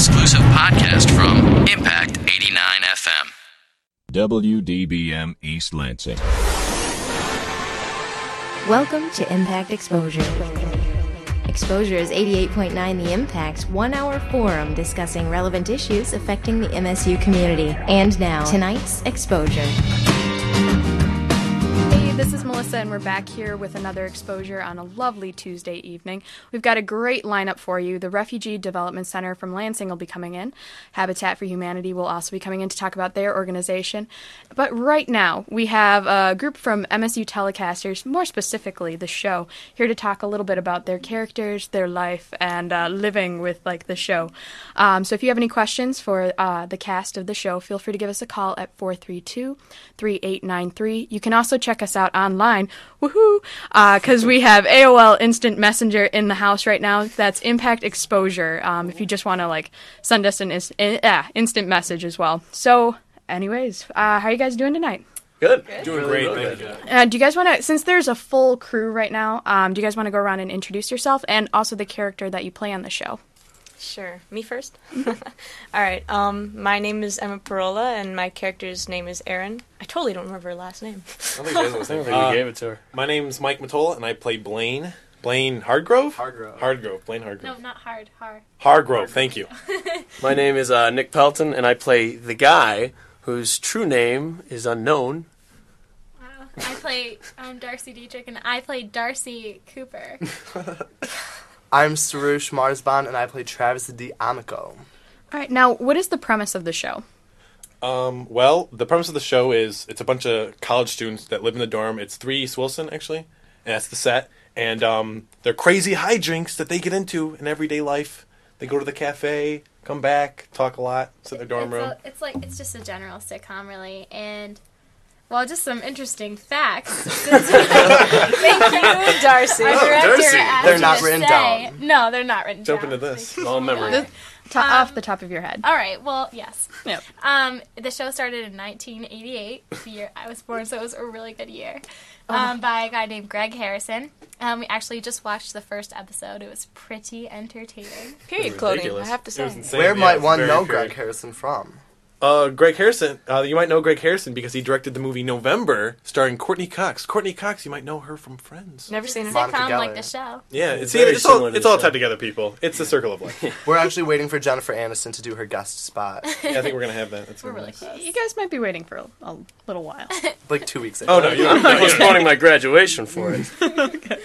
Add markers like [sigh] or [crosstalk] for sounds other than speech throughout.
exclusive podcast from Impact 89 FM. WDBM East Lansing. Welcome to Impact Exposure. Exposure is 88.9 The Impact's one hour forum discussing relevant issues affecting the MSU community. And now, tonight's Exposure. This is Melissa, and we're back here with another exposure on a lovely Tuesday evening. We've got a great lineup for you. The Refugee Development Center from Lansing will be coming in. Habitat for Humanity will also be coming in to talk about their organization. But right now, we have a group from MSU Telecasters, more specifically the show, here to talk a little bit about their characters, their life, and uh, living with like the show. Um, so if you have any questions for uh, the cast of the show, feel free to give us a call at 432 3893. You can also check us out online, woohoo, because we have AOL Instant Messenger in the house right now. That's Impact Exposure. Um, if you just want to like send us an is- in- uh, instant message as well. So, anyways, uh, how are you guys doing tonight? Good. Doing great, thank you. Uh, do you guys want to, since there's a full crew right now, um, do you guys want to go around and introduce yourself and also the character that you play on the show? Sure. Me first? [laughs] All right. Um, my name is Emma Parola, and my character's name is Erin. I totally don't remember her last name. I don't think she has a I don't think Uh, we gave it to her. My name's Mike Matola, and I play Blaine. Blaine Hardgrove? Hardgrove. Hardgrove. Blaine Hardgrove. No, not hard. Hard. Hargrove, thank you. [laughs] My name is uh, Nick Pelton, and I play the guy whose true name is unknown. Wow. I play. I'm Darcy Dietrich, and I play Darcy Cooper. [laughs] I'm Sarush Marsban, and I play Travis the Amico. All right. Now, what is the premise of the show? Um, well, the premise of the show is it's a bunch of college students that live in the dorm. It's three East Wilson, actually, and that's the set. And um, they're crazy hijinks that they get into in everyday life. They go to the cafe, come back, talk a lot, sit in their dorm it's, room. a- it's like it's just a general sitcom, really, and well, just some interesting facts. Since- [laughs] Thank you, Darcy. Our director Darcy. asked They're not to written say- down. No, they're not written down. Jump down. into this. All in memory. To- Um, off the top of your head. All right. Well, yes. Yep. Um, the show started in 1988, the year I was born, so it was a really good year. Oh. Um, by a guy named Greg Harrison. Um, we actually just watched the first episode. It was pretty entertaining. Period clothing, I ridiculous. have to It say. insane. Where Yeah, might it's one very know period. Greg Harrison from? Uh, Greg Harrison. Uh, you might know Greg Harrison because he directed the movie November, starring Courteney Cox. Courteney Cox, you might know her from Friends. Never seen it. Monica Sitcom like the show. Yeah, It's it's, very it's all similar to it's the all show. tied together, people. It's the circle of life. [laughs] We're actually waiting for Jennifer Aniston to do her guest spot, [laughs] yeah, I think we're gonna have that. That's We're gonna be really nice. close. You guys might be waiting for a, a little while. [laughs] like two weeks ago. Oh no, you I'm don't. postponing my graduation for it.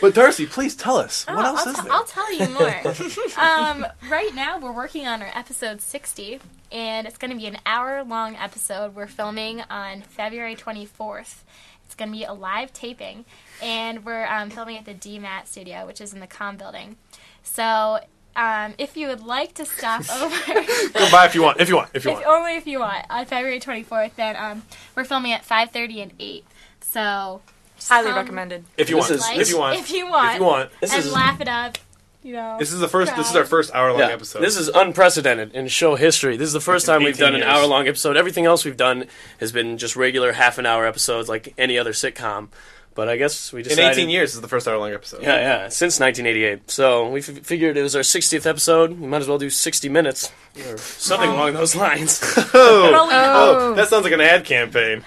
But Darcy, please tell us what Oh, else I'll, is t- there? I'll tell you more. um, right now, we're working on our episode 60, and it's going to be an hour long episode. We're filming on February 24th. It's going to be a live taping, and we're um, filming at the DMAT studio, which is in the Com building. So, um, if you would like to stop [laughs] over, Go by if you want. If you want. If you if, want. only if you want, on February 24th, then um, we're filming at 5:30 and 8. So, Highly come recommended. If you This want. is- like, if you want. if you want, If you want. This and is laugh it up. You know, This is the first. This is our first hour long yeah, episode. This is unprecedented in show history. This is the first time we've 18 done an years. hour long episode. Everything else we've done has been just regular half an hour episodes like any other sitcom. But I guess we just in decided 18 years. This is the first hour long episode. Yeah, yeah, since 1988. So we f- figured it was our 60th episode. We might as well do 60 minutes or something along those [laughs] lines. [laughs] Oh, Oh. oh, that sounds like an ad campaign.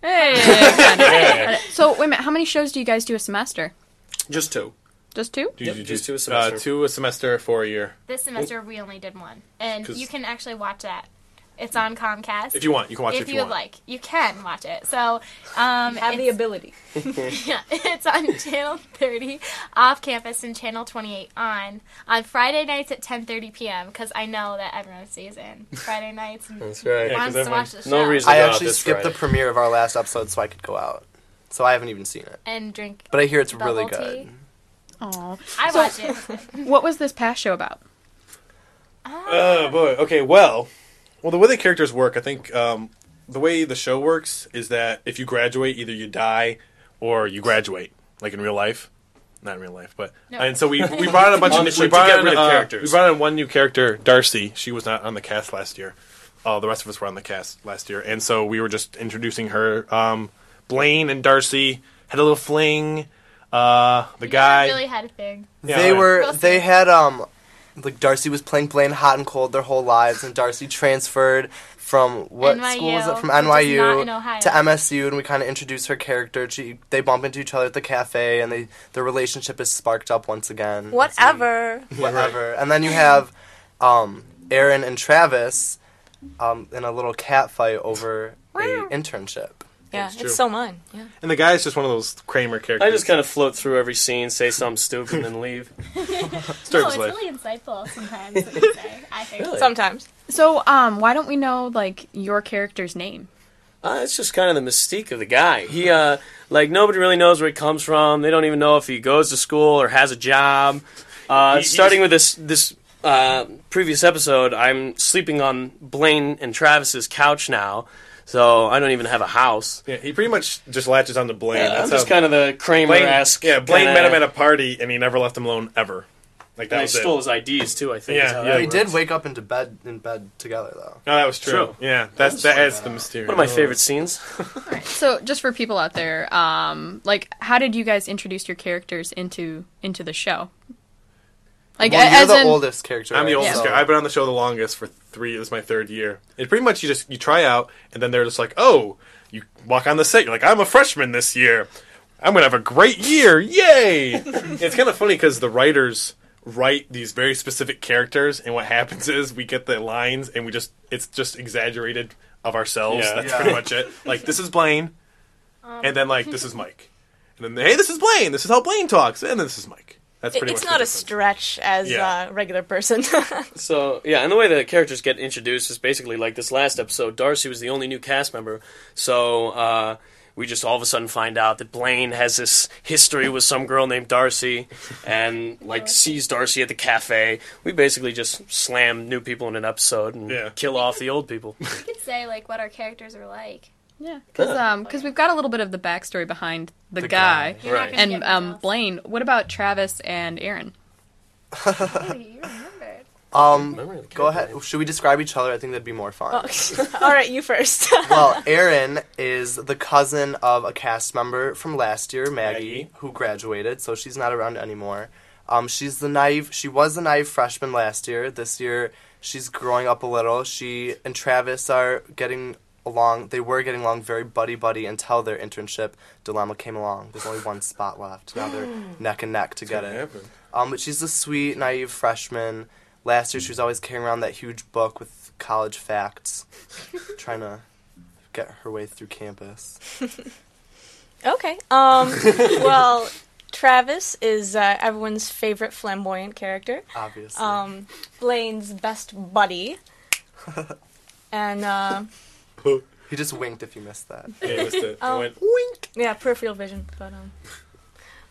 Hey. [laughs] so, wait a minute. How many shows do you guys do a semester? just two. Just two? Do Yep, you just two a semester. Uh, two a semester for a year. This semester we only did one, and 'Cause- you can actually watch that. It's on Comcast. If you want, you can watch it if if you you would want. like, you can watch it. So, um, Have the it's- ability. [laughs] yeah, it's on [laughs] channel 30 off campus and channel 28 on on Friday nights at 10:30 p.m. Because I know that everyone stays in Friday nights and That's right. Yeah, 'cause wants to everyone- watch the show No reason I to go out actually this skipped the premiere of our last episode so I could go out. So I haven't even seen it. and drink. But I hear it's bubble really tea. good. Oh. I So- watch it. [laughs] What was this past show about? Oh boy. Okay. Well, well, the way the characters work, I think um, the way the show works is that if you graduate, either you die or you graduate, like in real life. Not in real life, but No. and so we [laughs] we brought in a bunch of Like, we brought in, uh, characters. We brought in one new character, Darcy. She was not on the cast last year. Uh, the rest of us were on the cast last year, and so we were just introducing her. Um, Blaine and Darcy had a little fling. Uh, the You guy. really had a thing. Yeah, they right. were they had um like Darcy was playing Blaine hot and cold their whole lives, and Darcy transferred from what school was it? From NYU not in Ohio. to MSU, and we kind of introduced her character. She they bump into each other at the cafe, and they their relationship is sparked up once again. Whatever. [laughs] whatever. And then you have um, Erin and Travis um, in a little cat fight over a internship. Yeah, That's it's true. so mine. Yeah. And the guy's just one of those Kramer characters. I just kind of float through every scene, say something stupid, and then leave. [laughs] [laughs] No, it's life. really insightful sometimes. what you [laughs] say. I think. Really? Sometimes. So, um, why don't we know like your character's name? Uh, it's just kind of the mystique of the guy. He, uh, like, nobody really knows where he comes from. They don't even know if he goes to school or has a job. Uh, He- he starting just- with this this uh, previous episode, I'm sleeping on Blaine and Travis's couch now, so I don't even have a house. Yeah, he pretty much just latches on to Blaine. Yeah, That's I'm just kind of the Blaine, Kramer-esque. yeah, Blaine kinda- met him at a party and he never left him alone ever. Like that And he was stole it. his IDs too. I think. Yeah, is yeah. that They did wake up into bed in bed together though. No, that was true. True. Yeah, that's that adds the mystery. One of my favorite scenes. [laughs] So, just for people out there, um, like, how did you guys introduce your characters into into the show? Like, well, a- you're as the in, oldest character. I'm the oldest So- guy. I've been on the show the longest for three. This is my third year. It pretty much you just you try out and then they're just like, oh, you walk on the set. You're like, I'm a freshman this year. I'm gonna have a great year. Yay! [laughs] it's kind of funny because the writers write these very specific characters, and what happens is we get the lines and we just it's just exaggerated of ourselves. Yeah. That's Yeah. pretty much it. Like this is Blaine, um. and then like this is Mike, and then hey, this is Blaine. This is how Blaine talks, and then this is Mike. That's It- pretty it's much not the a stretch as Yeah. a regular person. [laughs] So yeah, and the way the characters get introduced is basically like this last episode. Darcy was the only new cast member, so uh, we just all of a sudden find out that Blaine has this history with some girl named Darcy, and like sees Darcy at the cafe. We basically just slam new people in an episode and Yeah. kill off the old people. [laughs] You could say like what our characters are like. Yeah, because um, cause we've got a little bit of the backstory behind the, The guy. guy. You're not Right. gonna And um, results. Blaine, what about Travis and Erin? Ooh, you [laughs] remembered. Um, Remember the go ahead. Should we describe each other? I think that'd be more fun. [laughs] All right, you first. [laughs] well, Erin is the cousin of a cast member from last year, Maggie, Maggie. who graduated, so she's not around anymore. Um, she's the naive. She was the naive freshman last year. This year, she's growing up a little. She and Travis are getting along. They were getting along very buddy buddy until their internship dilemma came along. There's only one spot left. Now they're [gasps] neck and neck to get it. happened? Um, but she's a sweet, naive freshman. Last year, she was always carrying around that huge book with college facts, [laughs] trying to get her way through campus. [laughs] okay. Um. [laughs] well, Travis is uh, everyone's favorite flamboyant character. Obviously, Um, Blaine's best buddy. And uh, [laughs] he just winked if you missed that. Yeah, you missed it. I Oh. went wink. yeah, peripheral vision. But um,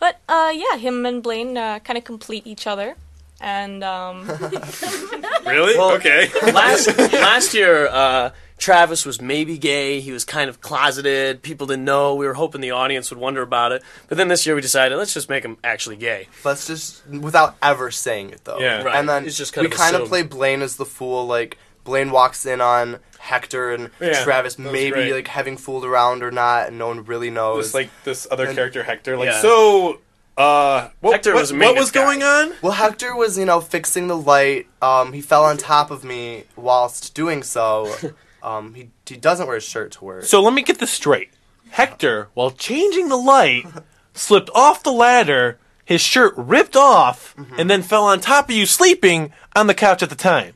but uh, yeah, him and Blaine uh, kind of complete each other. And um, [laughs] Really? Well- okay. last [laughs] last year, uh, Travis was maybe gay. He was kind of closeted. People didn't know. We were hoping the audience would wonder about it. But then this year, we decided let's just make him actually gay. Let's just without ever saying it though. Yeah. Right. And then It's just kind we of kind of play Blaine as the fool. Like Blaine walks in on Hector and Yeah, Travis, maybe great. like having fooled around or not, and no one really knows. This like this other And- character Hector. Like Yeah. so. Uh, what, Hector what, was what maintenance was going on? Well, Hector was, you know, fixing the light. Um, he fell on top of me whilst doing so. [laughs] Um, he he doesn't wear a shirt to work. So let me get this straight. Hector, while changing the light, [laughs] slipped off the ladder. His shirt ripped off, and then fell on top of you, sleeping on the couch at the time.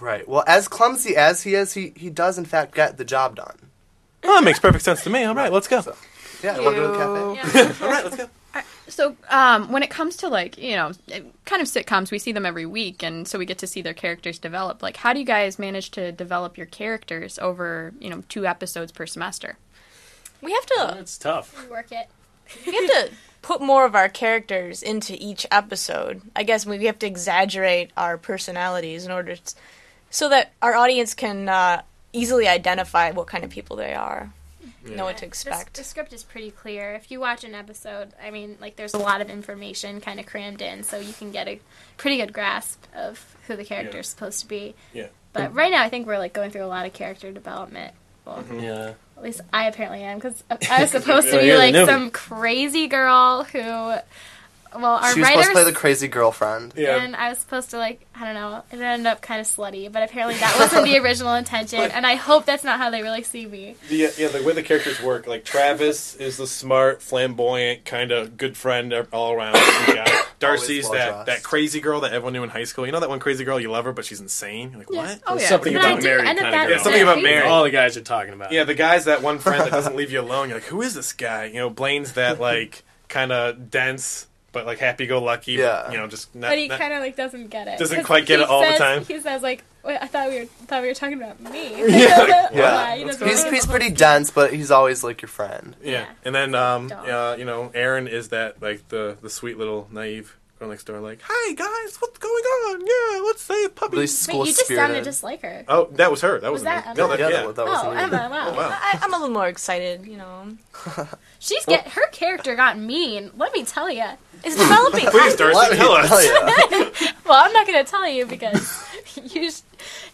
Right. Well, as clumsy as he is, he he does in fact get the job done. Well, that makes perfect sense to me. All right, let's go. Yeah. Want to go to the cafe? [laughs] All right, let's go. So, um, when it comes to like you know, kind of sitcoms, we see them every week, and so we get to see their characters develop. Like, how do you guys manage to develop your characters over you know two episodes per semester? we have to It's tough. We work it. we have to put more of our characters into each episode. I guess we have to exaggerate our personalities in order to, so that our audience can uh, easily identify what kind of people they are, know what to expect. the script is pretty clear. If you watch an episode, I mean, like there's a lot of information kind of crammed in, so you can get a pretty good grasp of who the character is supposed to be. Yeah. But right now, I think we're like going through a lot of character development. Well, Yeah. at least I apparently am because I [laughs] was supposed to be like some crazy girl who well, our she was writers supposed to play the crazy girlfriend. Yeah. and I was supposed to like I don't know. It ended up kind of slutty, but apparently that wasn't the [laughs] original intention, and I hope that's not how they really see me. The, yeah, the way the characters work, like Travis is the smart, flamboyant, kind of good friend all around. [coughs] You Darcy's Always that, well-dressed. that crazy girl that everyone knew in high school. You know that one crazy girl you love her, but she's insane. You're like Yeah. what? Oh yeah. Something But about do Mary kind of girl. Yeah, something about crazy. Mary. All the guys are talking about. Yeah, the guy's that one friend that doesn't [laughs] leave you alone. You're like, who is this guy? You know, Blaine's that [laughs] like kind of dense, but like happy-go-lucky. Yeah. But, you know, just not, But he kind of like doesn't get it. Doesn't quite get it all the time. He says like, Wait, I thought we were thought we were talking about me. [laughs] [laughs] Yeah. Yeah, he He's he's pretty whole dense, but he's always like your friend. Yeah. Yeah. And then um Dog. uh, you know, Erin is that like the the sweet little naive girl next door like, "Hi guys, what's going on? Yeah, let's save puppies." Really Wait, school you just spirited. sounded just like her. Oh, that was her. That was, Was that. Emma? No, that, yeah, yeah. that, that was Oh, me. Emma! Wow. Oh, wow. I, I'm a little more excited, you know. [laughs] She's get her character got mean. Let me tell you. It's [laughs] developing. Please, Darcy, Let tell us. [laughs] Well, I'm not going to tell you because you, sh-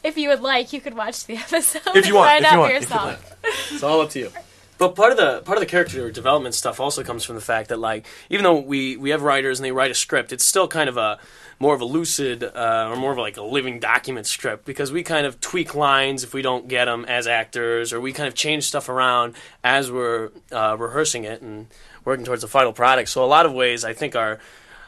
if you would like, you could watch the episode. If you want, and find if out you want, for if you yourself. It's all up to you. But part of the part of the character development stuff also comes from the fact that like even though we we have writers and they write a script, it's still kind of a more of a lucid uh, or more of like a living document script because we kind of tweak lines if we don't get them as actors or we kind of change stuff around as we're uh, rehearsing it and working towards the final product. So a lot of ways I think our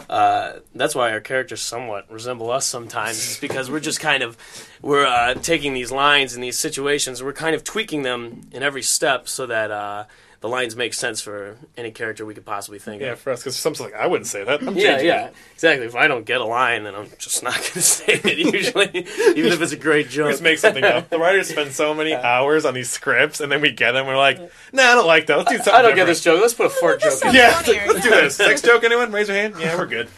uh, that's why our characters somewhat resemble us sometimes is because we're just kind of we're uh, taking these lines and these situations. We're kind of tweaking them in every step so that uh, the lines make sense for any character we could possibly think of. Yeah, of for us, because something's like, I wouldn't say that. I'm yeah changing yeah it. exactly if i don't get a line then i'm just not [laughs] going to say it [laughs] usually even if it's a great joke Just make something up. [laughs] The writers spend so many hours on these scripts, and then we get them. We're like, Nah, I don't like that. Let's do something. i don't get this joke let's put a fart joke in Yeah, funnier, let's do this. Sex joke, anyone? Raise your hand. Yeah, we're good.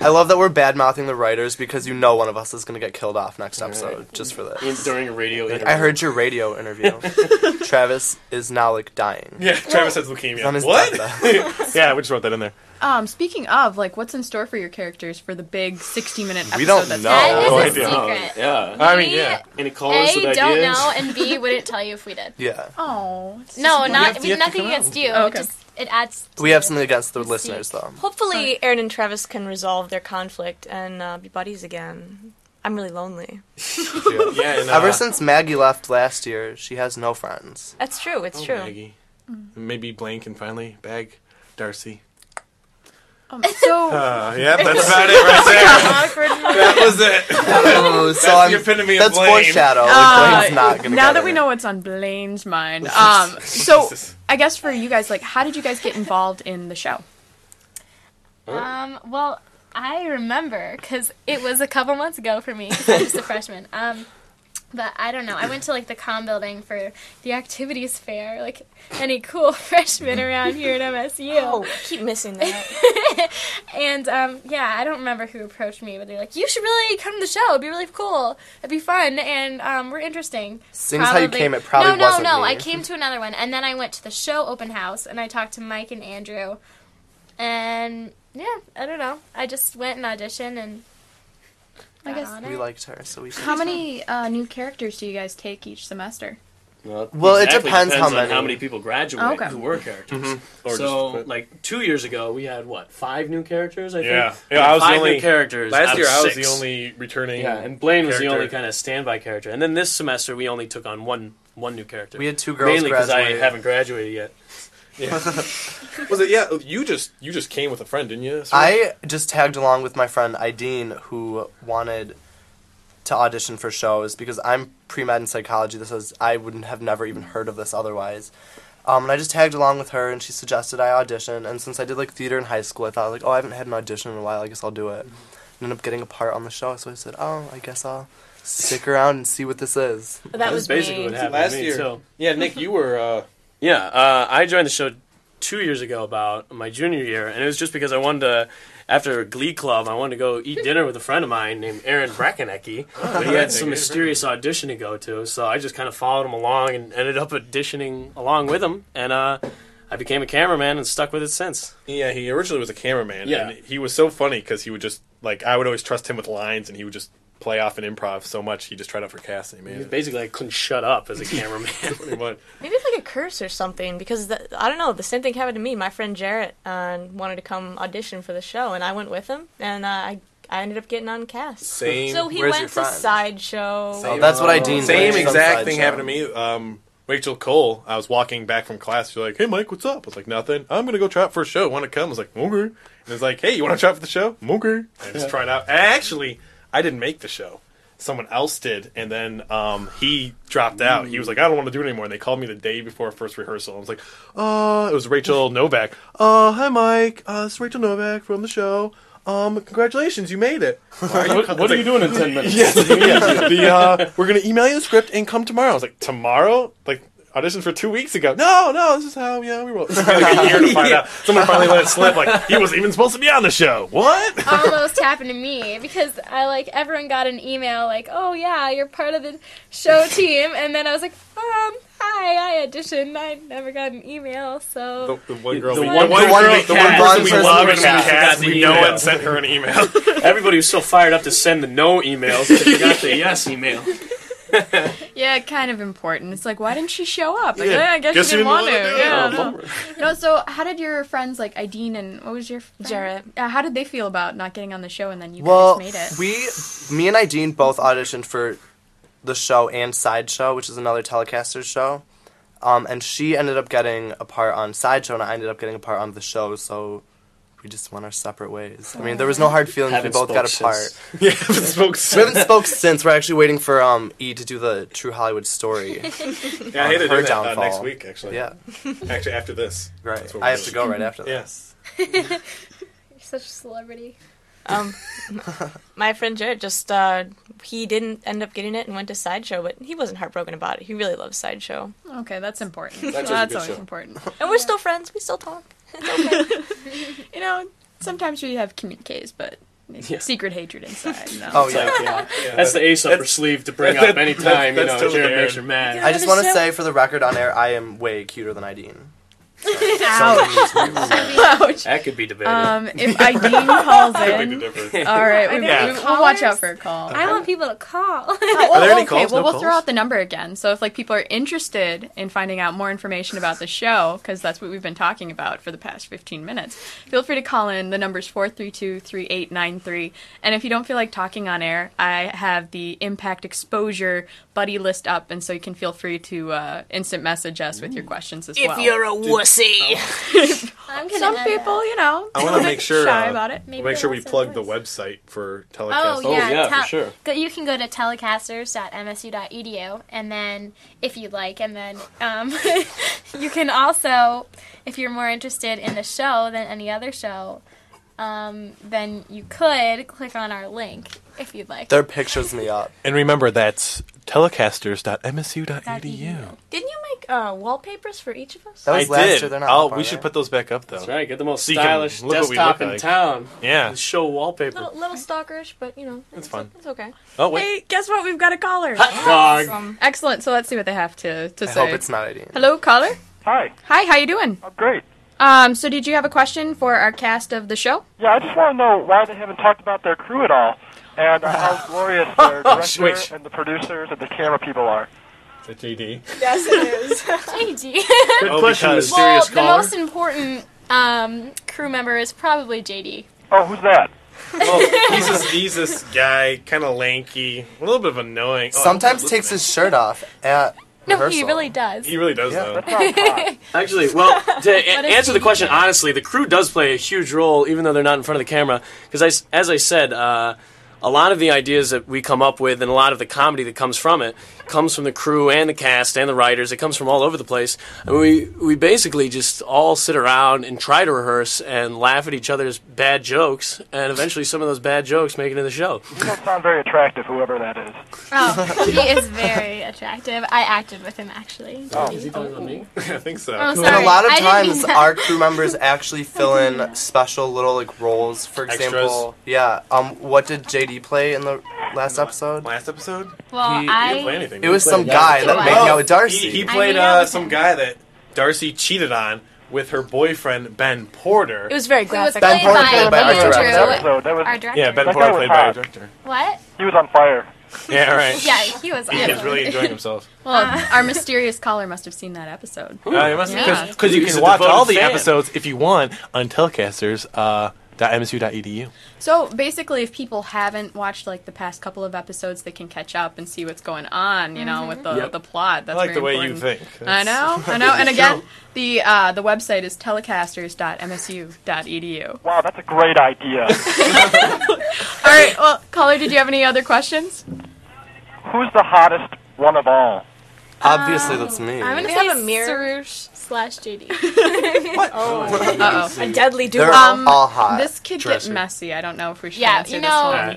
I love that we're bad mouthing the writers because you know one of us is gonna get killed off next episode just for in- this. during a radio interview I heard your radio interview. Travis is now like dying. Yeah, Travis has leukemia. On his what? deathbed. [laughs] yeah, we just wrote that in there. Um, speaking of, like, what's in store for your characters for the big sixty-minute episode? We don't that's know. That is no a idea. secret. [laughs] yeah I mean, We, yeah. any callers A, with don't ideas know, and B, [laughs] wouldn't tell you if we did. Yeah. Oh, No, not to- we, you have nothing come out. against you. Oh, It okay. just it adds. to We have something against the mystique. listeners though. Hopefully, Erin and Travis can resolve their conflict and uh, be buddies again. I'm really lonely. Yeah, and, uh, Ever since Maggie left last year, she has no friends. That's true. It's oh, true. Maggie. Maybe Blaine can finally bag Darcy. Um, so, [laughs] Uh, yeah, that's [laughs] about it right there. [laughs] that was it. Oh, so That's I'm, the epitome of that's Blaine. foreshadow. Like, Uh, Blaine's not gonna now get that her. we know what's on Blaine's mind, um, so I guess for you guys, like, how did you guys get involved in the show? Um, well, I remember because it was a couple months ago for me. 'cause I was a freshman. Um, but I don't know. I went to like the com building for the activities fair. Like any cool [laughs] freshmen around here at MSU. Oh, I keep missing that. [laughs] and um, yeah, I don't remember who approached me, but they're like, "You should really come to the show. It'd be really cool. It'd be fun, and um, we're interesting." Seeing as how you came, it probably no, no, wasn't no. me. I came to another one, and then I went to the show open house, and I talked to Mike and Andrew, and yeah, I don't know. I just went and auditioned, and I guess- We liked her, so we. How many uh, new characters do you guys take each semester? Well, it exactly depends how on many. how many people graduate Okay. who were characters. Mm-hmm. Or so, just- like two years ago, we had what five new characters? I think. Yeah. We Yeah, I was the only- new characters. Last year, I was six. the only returning. Yeah, and Blaine was the only kind of standby character. And then this semester, we only took on one one new character. We had two girls mainly because I haven't graduated yet. [laughs] Was it? Yeah, you just you just came with a friend, didn't you? I just tagged along with my friend Ideen, who wanted to audition for shows because I'm pre med in psychology. This is I wouldn't have never even heard of this otherwise. Um, and I just tagged along with her, and she suggested I audition. And since I did like theater in high school, I thought like, oh, I haven't had an audition in a while. I guess I'll do it. And ended up getting a part on the show, so I said, oh, I guess I'll stick around and see what this is. That That's was basically me. what happened last to me. year. So, Yeah, Nick, you were. uh yeah, uh, I joined the show two years ago, about my junior year, and it was just because I wanted to. After Glee Club, I wanted to go eat [laughs] dinner with a friend of mine named Aaron Brackenecke, but he had some mysterious audition to go to, so I just kind of followed him along and ended up auditioning along with him, and uh, I became a cameraman and stuck with it since. Yeah, he originally was a cameraman. Yeah. and he was so funny because he would just like I would always trust him with lines, and he would just play off an improv so much he just tried out for casting. Man, He's it. basically like couldn't shut up as a [laughs] cameraman. [laughs] Pretty much. Maybe it's like a curse or something because the, I don't know. The same thing happened to me. My friend Jarrett uh, wanted to come audition for the show, and I went with him, and uh, I I ended up getting on cast. Same. So he Where's went to friend? sideshow. Oh, that's what I deemed. Same like, exact thing show. happened to me. Um, Rachel Cole. I was walking back from class. She's like, "Hey, Mike, what's up?" I was like, "Nothing. I'm gonna go try out for a show. Want to come?" I was like, "Okay." And it's like, "Hey, you want to try out for the show?" I'm okay. And I just tried out. Actually, I didn't make the show. Someone else did, and then um, he dropped out. He was like, "I don't want to do it anymore." And they called me the day before first rehearsal. I was like, "Uh, it was Rachel [laughs] Novak. Uh, hi, Mike. Uh, it's Rachel Novak from the show. Um, congratulations, you made it. [laughs] what, what are you doing in [laughs] ten minutes? Yes, yeah. The uh, we're gonna email you the script and come tomorrow. I was like, tomorrow? Like auditioned for two weeks ago. No, no, this is how yeah we roll. It took me like a year to find [laughs] out. Someone finally let it slip. Like he wasn't even supposed to be on the show. What? [laughs] almost happened to me because I like everyone got an email like, "Oh yeah, you're part of the show team," and then I was like, "Um, hi, I auditioned. I never got an email, so The, the one girl, The we, one the one, girl girl- we the one person we love and we cast, we know email. and sent her an email. Everybody was so fired up to send the no emails that they got the yes email. [laughs] [laughs] Yeah, kind of important. It's like, why didn't she show up? Like, Yeah. "Eh, I guess, Guess she didn't didn't want to. wanna. Yeah, Oh, no. No, so how did your friends like Ideen and what was your friend? Jarrett. Uh, how did they feel about not getting on the show and then you Well, guys made it? we, me and Ideen both auditioned for the show and Sideshow, which is another Telecaster show. Um, and she ended up getting a part on Sideshow, and I ended up getting a part on the show. So we just went our separate ways. I mean, there was no hard feelings. Haven't we both got a spoke part. since. [laughs] yeah, haven't spoke We haven't spoke since. We're actually waiting for um E to do the True Hollywood story. [laughs] Yeah, I hate to do that uh, next week. Actually, yeah, Actually, after this, right. I we're have to go right after this. Yes. you're such a celebrity." Um, my friend Jared just uh, he didn't end up getting it and went to sideshow, but he wasn't heartbroken about it. He really loves sideshow, okay, that's important. That's That's, always show. important. and we're still friends. We still talk. You know, sometimes we have communiques, but Yeah. secret hatred inside. No. Oh yeah. Like, yeah, that's the ace up her sleeve to bring up [laughs] anytime you know that's totally Jared makes her mad. I just want to show? say for the record on air, I am way cuter than Ideen. Ouch. Ouch. That could be debated. Um, if [laughs] Ideen calls Big in, all right, we, Yeah. we, will watch out for a call. I want people to call. Oh, [laughs] Are there any okay, calls? well, No we'll throw out the number again. So if like people are interested in finding out more information about the show, because that's what we've been talking about for the past 15 minutes, feel free to call in. The number's 432-3893. And if you don't feel like talking on air, I have the Impact Exposure buddy list up, and so you can feel free to uh, instant message us with your questions as well. If you're a wussy, [laughs] I'm Some people, that. you know, I want little to make sure. shy uh, about it. Maybe Make sure we plug the website for telecast. Oh, yeah, yeah, for sure. go- You can go to telecasters.msu.edu, and then if you'd like, and then um, [laughs] you can also, if you're more interested in the show than any other show, um, then you could click on our link if you'd like. Their pictures me up. And remember, that's telecasters.msu.edu. Didn't you make uh, wallpapers for each of us? That I last did. year. They're not oh, up, are we they? should put those back up though. That's right. Get the most So you can stylish look what we desktop look in like. town. Yeah, The show wallpaper. little, little stalkerish, but you know, it's fun. it's okay. Oh wait, Hey, guess what? We've got a caller. Dog. Excellent. So let's see what they have to, to I say. hope it's not Ideen. Hello, caller. Hi, Hi, how you doing? I'm great. Um, so did you have a question for our cast of the show? Yeah, I just want to know why they haven't talked about their crew at all, and how [laughs] glorious their [laughs] director wait. and the producers and the camera people are. The JD. yes, it is. [laughs] JD. [laughs] Good Oh, question, because- well, the caller. most important um, crew member is probably JD. Oh, who's that? [laughs] Well, he's this, he's this guy, kind of lanky, a little bit of annoying. Oh, Sometimes hope takes his shirt off at No, rehearsal. he really does. He really does Yeah. though. That sounds hot. Actually, well, to a- answer the question doing? honestly, the crew does play a huge role, even though they're not in front of the camera. Because, I s as I said, uh, a lot of the ideas that we come up with and a lot of the comedy that comes from it comes from the crew and the cast and the writers. It comes from all over the place. And we, we basically just all sit around and try to rehearse and laugh at each other's bad jokes. And eventually, some of those bad jokes make it into the show. You don't sound very attractive, whoever that is. Oh, he is very attractive. I acted with him actually. Oh. Is he talking about me? [laughs] I think so. Oh, And a lot of I didn't mean times, our crew members [laughs] actually fill in special little like roles. For example, yeah. Um, what did JD play in the last episode? Last episode, Well, he, I he didn't play anything. It was some guy that made me out with Darcy. He, he played uh, some guy that Darcy cheated on with her boyfriend Ben Porter. It was very Who graphic. Ben played Porter by played by our director. That was our director. yeah, Ben That Porter guy was played by our director. What? he was on fire. [laughs] Yeah, right. Yeah, he was. He was really enjoying himself. [laughs] Well, our mysterious caller must have seen that episode. Uh, it must Yeah. because you can watch all the fan. episodes if you want on Telecasters. Uh, .msu.edu. So basically, if people haven't watched like the past couple of episodes, they can catch up and see what's going on. You know, with the Yep. the plot. That's I like the very way you important. think. I know, [laughs] I know. And again, the uh, the website is telecasters.msu.edu. Wow, that's a great idea. [laughs] [laughs] All right. Well, caller, did you have any other questions? Who's the hottest one of all? Obviously, that's me. I'm gonna We say have a mirror. Sarush slash JD. Uh [laughs] oh. A deadly duo. They're Um, all hot. This could Dresser. get messy. I don't know if we should Yeah, answer you this know- one.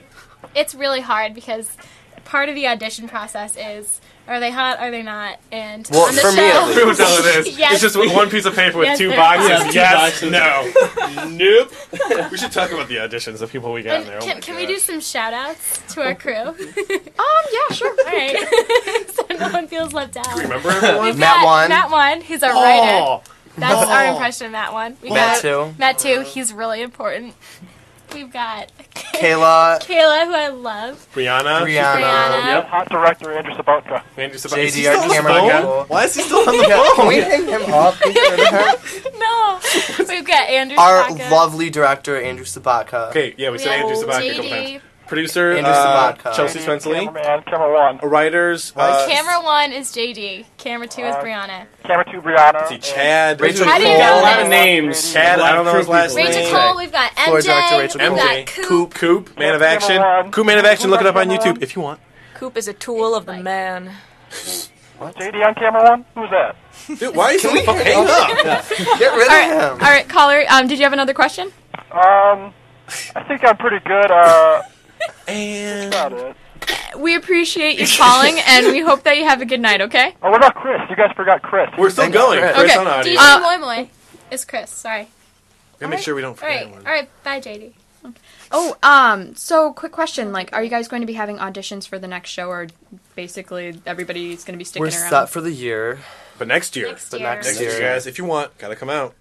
it's really hard because part of the audition process is are they hot, are they not? And Well, on the for me show, at least. Who knows it is? Yes. It's just one piece of paper with Yes, two boxes. hot. two yes, boxes. no, [laughs] nope. we should talk about the auditions, the people we got in there. Oh can, my can we do some shout outs to our crew? Um. [laughs] Yeah. Sure. All right. [laughs] so no one feels left out. Remember everyone? Matt one. Matt one, who's our writer. Oh, That's our impression of Matt one. We Matt got two. Matt two, he's really important. We've got Kayla, [laughs] Kayla, who I love. Brianna. Brianna, Brianna. Yep. Hot director Andrew Sabatka. Andrew Sabat- JD, Is he still our on the camera phone? guy. Why is he still on the Yeah, can phone? we hang him up? Get rid of her? No, we've got Andrew. Our Sabatka. lovely director, Andrew Sabatka. Okay, yeah, we said Andrew Sabat a couple times. Producer, Andrew uh, Sabatka. Chelsea Spenceley. Cameraman, camera one. Writers, uh, Camera one is JD. Camera two is Uh, Brianna. Camera two, Brianna. see, Chad. Rachel How do you Cole. A lot of names. Chad, I don't know his last people. Rachel name. Cole. We've got Floor MJ. director Rachel we've Cole. got MJ. Coop. Coop, Coop, Man of Action. one. Coop Man of Action, look it up on YouTube if you want. Coop is a tool of the man. What? JD on camera one. Who's that? Dude, why are you still on the? Hang up. Get rid All right. of him. All right, caller. Um. Did you have another question? Um, I think I'm pretty good. Uh, And. We appreciate you calling, and we hope that you have a good night. Okay. Oh, what about Chris? You guys forgot Chris. we're still Thank going. Chris. Chris Okay. on audio. DJ Uh, Moy Moy is Chris. Sorry. Gotta make sure we don't forget right. anyone. All right. Bye, JD. Oh. Um. So, quick question. Like, are you guys going to be having auditions for the next show, or basically everybody's going to be sticking We're around? set for the year. But next year, Next But year. next next year. year, guys, if you want, gotta come out.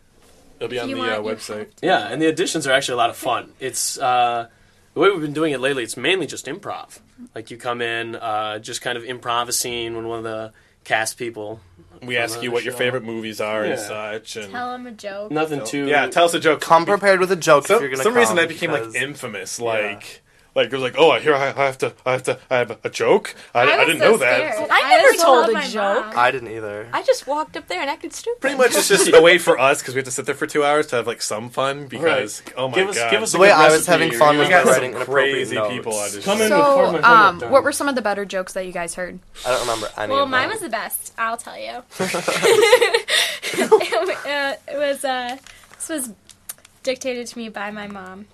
It'll be If on the want, uh, website. Yeah, and the auditions are actually a lot of fun. It's uh, the way we've been doing it lately. It's mainly just improv. Like you come in, uh, just kind of improv a scene when one of the cast people. We ask you the what your favorite movies are and such. And Tell them a joke. Nothing too. yeah, tell us a joke. Come prepared with a joke some, if you're gonna some reason that became because- like infamous. Like, like it was like, oh, I hear I have to, I have to, I have a joke. I, I, was didn't so know that. scared. I never just told love a joke. mom. I didn't either. I just walked up there and acted stupid. Pretty much, it's just [laughs] a way for us because we have to sit there for two hours to have like some fun. Because oh my Give us- god, give us the way I was having fun you was we by got writing crazy notes. people auditioning. Come in So, before my um, what were some of the better jokes that you guys heard? I don't remember any Well, of mine was the best. I'll tell you. [laughs] [laughs] it, uh, it was. Uh, this was dictated to me by my mom,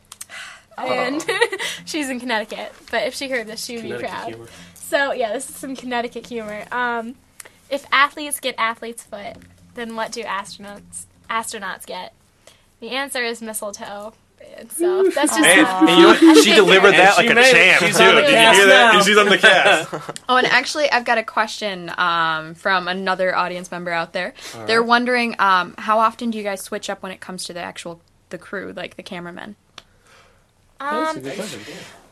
and [laughs] she's in Connecticut. But if she heard this, she would be Connecticut proud. humor. So yeah, this is some Connecticut humor. Um, if athletes get athlete's foot, then what do astronauts astronauts get? The answer is mistletoe. And so [laughs] that's just And, and you know what? She delivered that And like she a made it. champ She's too. on the Did you cast hear that? now. She's on the cast. [laughs] Oh, and actually, I've got a question um, from another audience member out there. They're wondering um, how often do you guys switch up when it comes to the actual the crew, like the cameramen? That's a um, good question.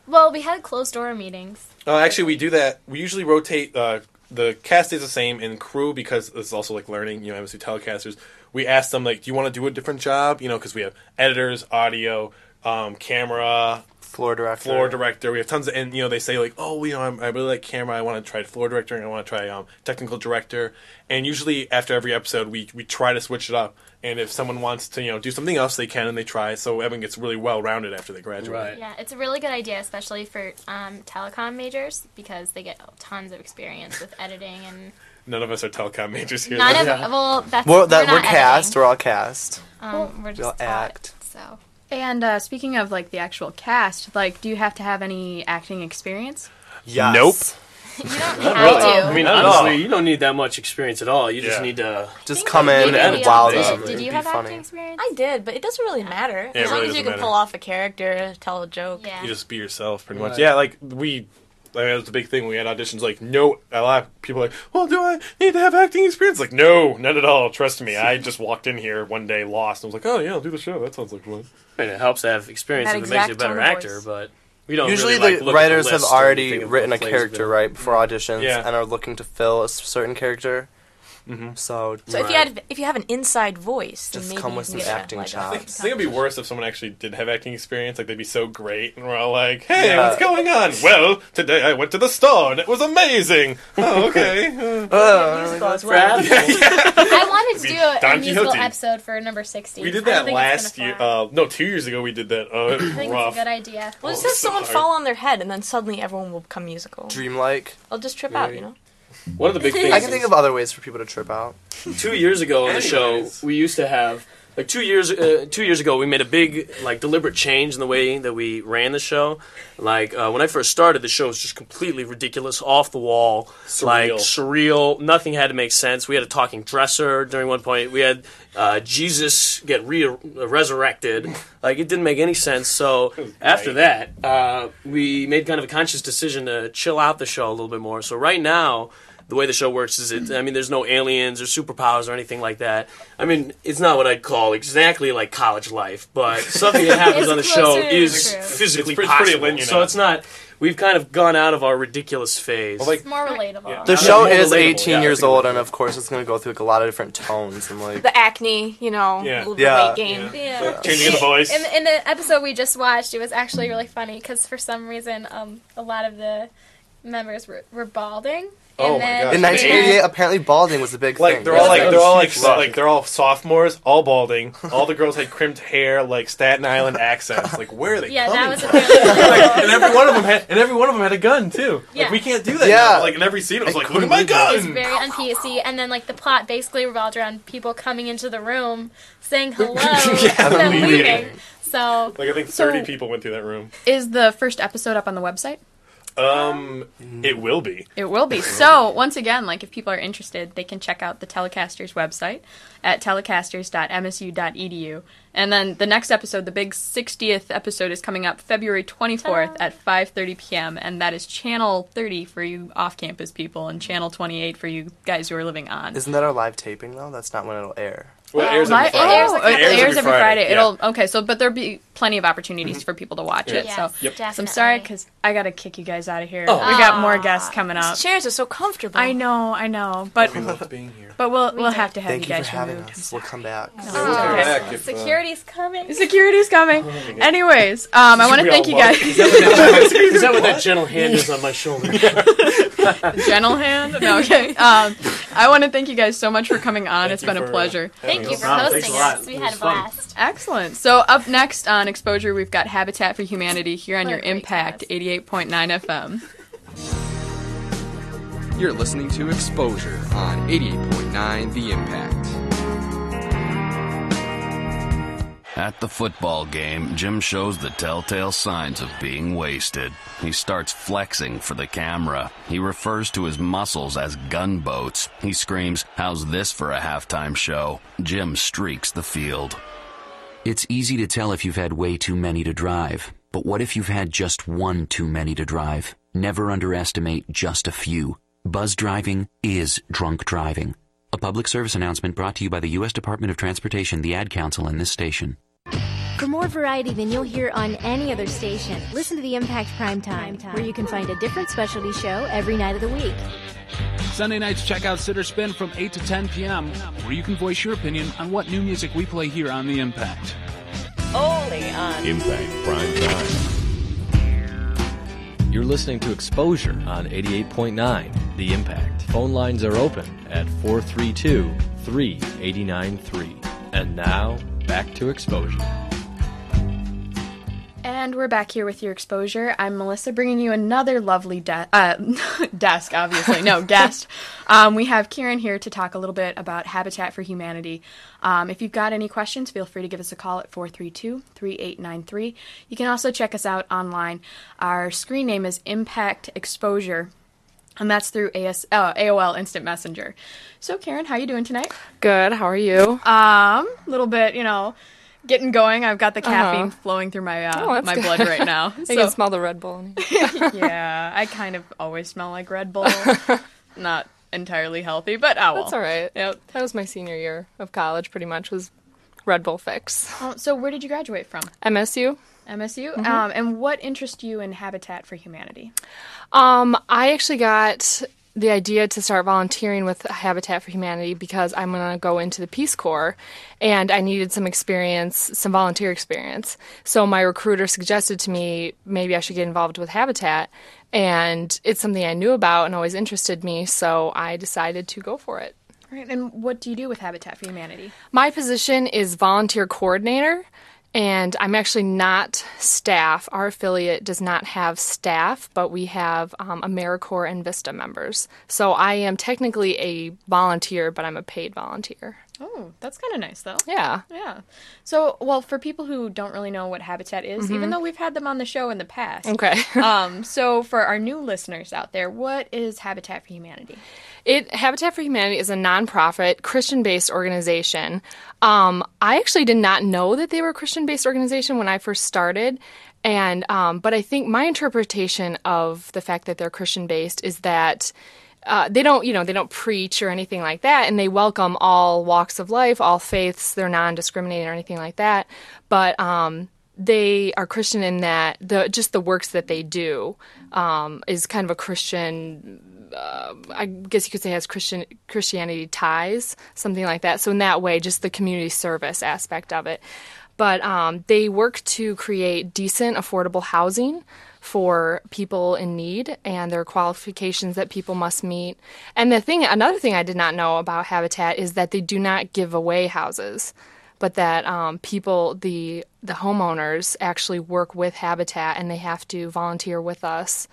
well, we had closed door meetings. Uh, actually, we do that. We usually rotate. Uh, the cast is the same in crew because it's also like learning. You know, MSU telecasters. We ask them like, "Do you want to do a different job?" You know, because we have editors, audio, um, camera, Floor director. floor director. We have tons of, and you know, they say like, "Oh, you know, I'm, I really like camera. I want to try floor director, and I want to try um, technical director." And usually, after every episode, we we try to switch it up. And if someone wants to, you know, do something else, they can, and they try. So everyone gets really well rounded after they graduate. Right. Yeah, it's a really good idea, especially for um, telecom majors because they get tons of experience with editing and None of us are telecom majors here. none though. of well that's Well, that we're, we're cast. editing. We're all cast. Um, we're We all just taught, act. So And uh, speaking of like the actual cast, like, do you have to have any acting experience? Yes. Nope. [laughs] you don't have really. to. I mean, honestly, you don't need that much experience at all. You just Yeah. need to. Just think come that in maybe and we wow all them. did. It'd Did you be have funny. acting experience? I did, but it doesn't really matter. Yeah, it as long really as you doesn't can pull matter. off a character, tell a joke. Yeah. You just be yourself, pretty much. Right. Yeah, like we Like, that was the big thing. We had auditions like, no, a lot of people were like, well, do I need to have acting experience? Like, no, not at all. Trust me. I just walked in here one day lost and was like, oh, yeah, I'll do the show. That sounds like fun. And it helps to have experience That if it makes you a exact better tone of actor, voice. but we don't Usually, really, like, the look at writers have list and already think of written what a plays character good. right before auditions Yeah. and are looking to fill a s- certain character. So, So if you had if you have an inside voice, Just maybe come with can some get a acting leg up. chops. I think it'd be worse if someone actually did have acting experience. Like they'd be so great, and we're all like, "Hey, Yeah. what's going on?" Well, today I went to the store and it was amazing. [laughs] Oh, okay. Uh, Uh, Musical as well. I wanted to do a, Don musical Quixote. episode for number 60. we did that last year. Uh, no, two years ago we did that. Uh, I think rough. it's a good idea. Well, just Oh, have someone sorry. fall on their head, and then suddenly everyone will become musical. dreamlike. I'll just trip out, you know. One of the big things. I can think of other ways for people to trip out. two years ago on the show, Anyways. we used to have like two years uh, two years ago we made a big like deliberate change in the way that we ran the show. Like uh, when I first started, the show was just completely ridiculous, off the wall, like surreal. Nothing had to make sense. We had a talking dresser during one point. We had uh, Jesus get re- resurrected. Like it didn't make any sense. So after that, uh, we made kind of a conscious decision to chill out the show a little bit more. So right now the way the show works is it I mean there's no aliens or superpowers or anything like that. I mean it's not what I'd call exactly like college life, but [laughs] something that happens on the show is true. physically It's pretty- pretty possible. linear so it's not we've kind of gone out of our ridiculous phase. Well, like It's more relatable. The show more is 18 yeah, years old, and of course, it's going to go through like, a lot of different tones and like. The acne, you know, Yeah. Yeah. weight gain. Yeah. Changing the [laughs] voice. In, in the episode we just watched, it was actually really funny because for some reason, um, a lot of the members were, were balding. Oh and my then gosh. in Yeah. 1988, apparently balding was a big Like thing. they're all like they're all like Huge so- look. like they're all sophomores, all balding. All the girls had crimped hair, like Staten Island accents. Like where are they Yeah, coming that was from? apparently. [laughs] Like, and every one of them had and every one of them had a gun too. Yeah. Like we can't do that. Yeah. now. Like in every scene, it was I like, look at my couldn't believe It's gun. very on PC, and then like the plot basically revolved around people coming into the room, saying hello, [laughs] Yeah, and then leaving. leaving. So Like I think So- thirty people went through that room. Is the first episode up on the website? Um, it will be. It will be. [laughs] So, once again, like if people are interested, they can check out the Telecasters website at telecasters.msu.edu. And then the next episode, the big 60th episode is coming up February 24th at 5:30 p.m. and that is channel 30 for you off-campus people and channel 28 for you guys who are living on. Isn't that our live taping though? That's not when it'll air. Well, it airs Li- every it Friday. airs, like it airs every Friday. Friday. Yeah. It'll okay. So, but there'll be plenty of opportunities for people to watch it. Yes, So, Yep. so I'm sorry because I gotta kick you guys out of here. Oh. We got more guests coming up. These chairs are so comfortable. I know, I know, but We loved being here. but we'll we'll have to have Thank you you guys for removed. us. We'll come back. Oh, back if, uh, security's coming. [laughs] Security's coming. Anyways, um, I want to thank you guys. [laughs] is that what that gentle [laughs] hand is on my shoulder? Gentle hand. No, okay. Um, I want to thank you guys so much for coming on. It's been a for, pleasure. Thank you for problem. Hosting us. We had a was fun. blast. Excellent. So up next on Exposure, we've got Habitat for Humanity here on your Impact cast. 88.9 FM. You're listening to Exposure on 88.9 The Impact. At the football game, Jim shows the telltale signs of being wasted. He starts flexing for the camera. He refers to his muscles as gunboats. He screams, How's this for a halftime show? Jim streaks the field. It's easy to tell if you've had way too many to drive. But what if you've had just one too many to drive? Never underestimate just a few. Buzz driving is drunk driving. A public service announcement brought to you by the U.S. Department of Transportation, the Ad Council, and this station. For more variety than you'll hear on any other station, listen to the Impact Prime Time, where you can find a different specialty show every night of the week. Sunday nights, check out Sitter Spin from 8 to 10 p.m., where you can voice your opinion on what new music we play here on The Impact. Only on Impact Prime Time. You're listening to Exposure on 88.9 The Impact. Phone lines are open at 432 3893. And now, back to Exposure. And we're back here with your exposure. I'm Melissa, bringing you another lovely de- uh, [laughs] desk, obviously, no [laughs] guest. Um, we have Kieran here to talk a little bit about Habitat for Humanity. Um, if you've got any questions, feel free to give us a call at 432-3893. You can also check us out online. Our screen name is Impact Exposure, and that's through AS- uh, AOL Instant Messenger. So, Karen, how you doing tonight? Good. How are you? Um, a little bit, you know, getting going. I've got the caffeine Uh-huh. flowing through my uh, Oh, my good. blood right now. [laughs] I can smell the Red Bull. [laughs] [laughs] yeah, I kind of always smell like Red Bull. Not entirely healthy, but oh well. That's all right. Yep. That was my senior year of college. Pretty much was Red Bull fix. Oh, so where did you graduate from? MSU. MSU. Mhm. Um, and what interests you in Habitat for Humanity? Um, I actually got the idea to start volunteering with Habitat for Humanity because I'm going to go into the Peace Corps and I needed some experience, some volunteer experience. So my recruiter suggested to me maybe I should get involved with Habitat and it's something I knew about and always interested me, so I decided to go for it. Right. And what do you do with Habitat for Humanity? My position is volunteer coordinator, and I'm actually not staff. Our affiliate does not have staff, but we have um, AmeriCorps and Vista members. So I am technically a volunteer, but I'm a paid volunteer. Oh, that's kind of nice, though. Yeah. Yeah. So, well, for people who don't really know what Habitat is, Mhm. even though we've had them on the show in the past. Okay. [laughs] um, so, for our new listeners out there, what is Habitat for Humanity? It Habitat for Humanity is a nonprofit Christian-based organization. Um, I actually did not know that they were a Christian-based organization when I first started, and um, but I think my interpretation of the fact that they're Christian-based is that. Uh, they don't, you know, they don't preach or anything like that, and they welcome all walks of life, all faiths. They're non-discriminating or anything like that. But um, they are Christian in that the just the works that they do um, is kind of a Christian uh, I guess you could say has Christian Christianity ties, something like that. So in that way, just the community service aspect of it. But um, they work to create decent, affordable housing for people in need, and there are qualifications that people must meet. And the thing, another thing I did not know about Habitat is that they do not give away houses, but that um, people, the the homeowners, actually work with Habitat, and they have to volunteer with us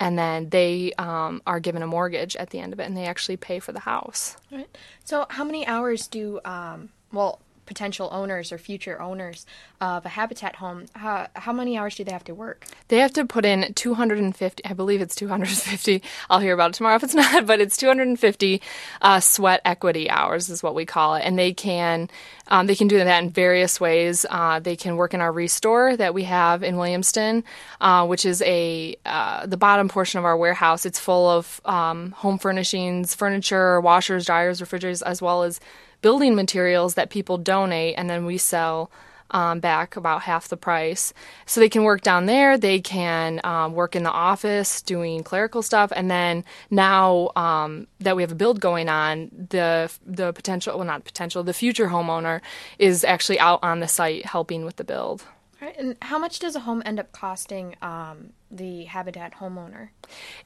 and then they um, are given a mortgage at the end of it, and they actually pay for the house. Right. So, how many hours do, um, well, potential owners or future owners of a Habitat home, how, how many hours do they have to work? They have to put in 250, I believe it's 250. I'll hear about it tomorrow if it's [laughs] not, but it's 250 uh, sweat equity hours is what we call it. And they can um, they can do that in various ways. Uh, they can work in our restore that we have in Williamston, uh, which is a uh, the bottom portion of our warehouse. It's full of um, home furnishings, furniture, washers, dryers, refrigerators, as well as building materials that people donate, and then we sell um, back about half the price. So they can work down there. They can um, work in the office doing clerical stuff, and then now um, that we have a build going on, the the potential well not potential the future homeowner is actually out on the site helping with the build. Right, And how much does a home end up costing um, the Habitat homeowner?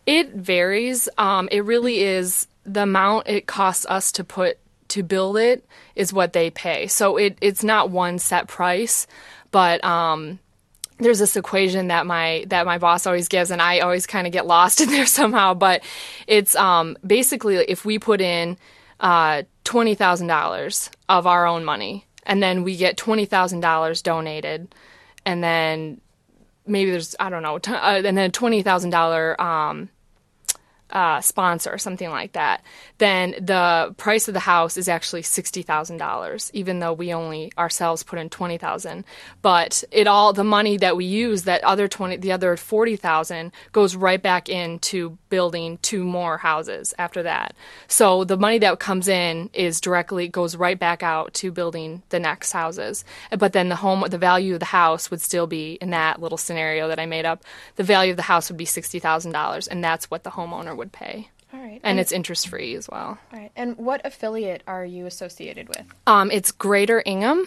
It varies. Um, it really is the amount it costs us to put to build it is what they pay. So it it's not one set price, but um, there's this equation that my that my boss always gives, and I always kind of get lost [laughs] in there somehow. But it's um, basically if we put in uh, twenty thousand dollars of our own money, and then we get twenty thousand dollars donated, and then maybe there's I don't know, t- uh, and then twenty thousand um, uh, sponsor or something like that, then the price of the house is actually sixty thousand dollars, even though we only ourselves put in twenty thousand. But it all the money that we use, that other twenty, the other forty thousand, goes right back into building two more houses after that. So the money that comes in is directly goes right back out to building the next houses. But then the home, the value of the house would still be in that little scenario that I made up. The value of the house would be sixty thousand dollars, and that's what the homeowner would pay. All right. And it's interest free as well. All right. And what affiliate are you associated with? Um, it's Greater Ingham.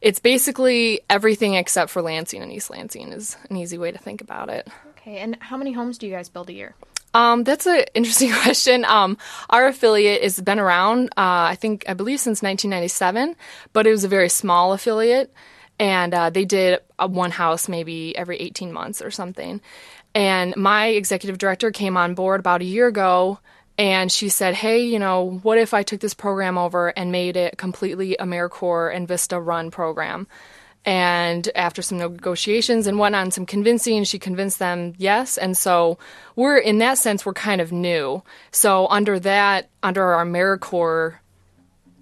It's basically everything except for Lansing and East Lansing is an easy way to think about it. Okay. And how many homes do you guys build a year? Um, that's an [laughs] interesting question. Um, our affiliate has been around, uh, I think, I believe since 1997, but it was a very small affiliate, and uh, they did one house maybe every 18 months or something. And my executive director came on board about a year ago, and she said, "Hey, you know, what if I took this program over and made it completely AmeriCorps and Vista run program?" And after some negotiations and whatnot some convincing, she convinced them yes. And so we're, in that sense, we're kind of new. So under that, under our AmeriCorps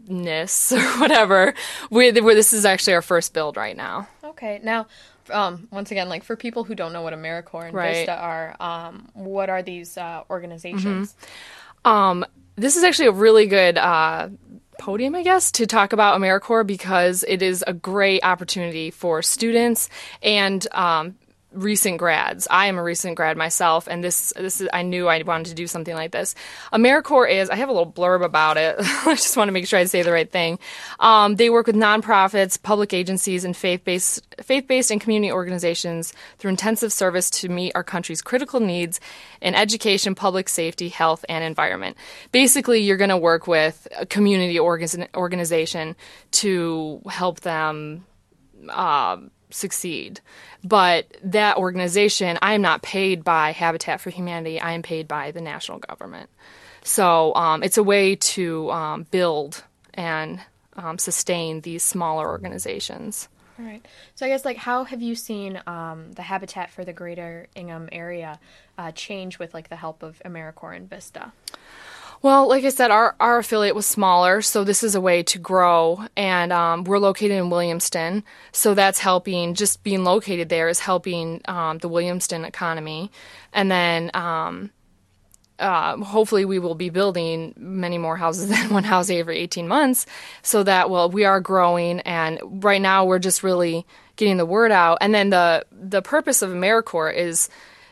ness [laughs] or whatever. We, this is actually our first build right now. Okay, now um, once again, like for people who don't know what AmeriCorps and Right. Vista are, um, what are these uh, organizations? Um, this is actually a really good uh, podium, I guess, to talk about AmeriCorps because it is a great opportunity for students and um, recent grads. I am a recent grad myself, and this this is I knew I wanted to do something like this. AmeriCorps is I have a little blurb about it. [laughs] I just want to make sure I say the right thing. Um, they work with nonprofits, public agencies, and faith based faith based and community organizations through intensive service to meet our country's critical needs in education, public safety, health, and environment. Basically, you're going to work with a community organ- organization to help them uh, succeed. But that organization, I am not paid by Habitat for Humanity. I am paid by the national government. So um, it's a way to um, build and um, sustain these smaller organizations. All right. So I guess like how have you seen um, the habitat for the Greater Ingham area uh, change with like the help of AmeriCorps and Vista? Well, like I said, our, our affiliate was smaller, so this is a way to grow. And um, we're located in Williamston, so that's helping. Just being located there is helping um, the Williamston economy. And then um, uh, hopefully we will be building many more houses [laughs] than one house every 18 months so that well we are growing and right now we're just really getting the word out and then the the purpose of AmeriCorps is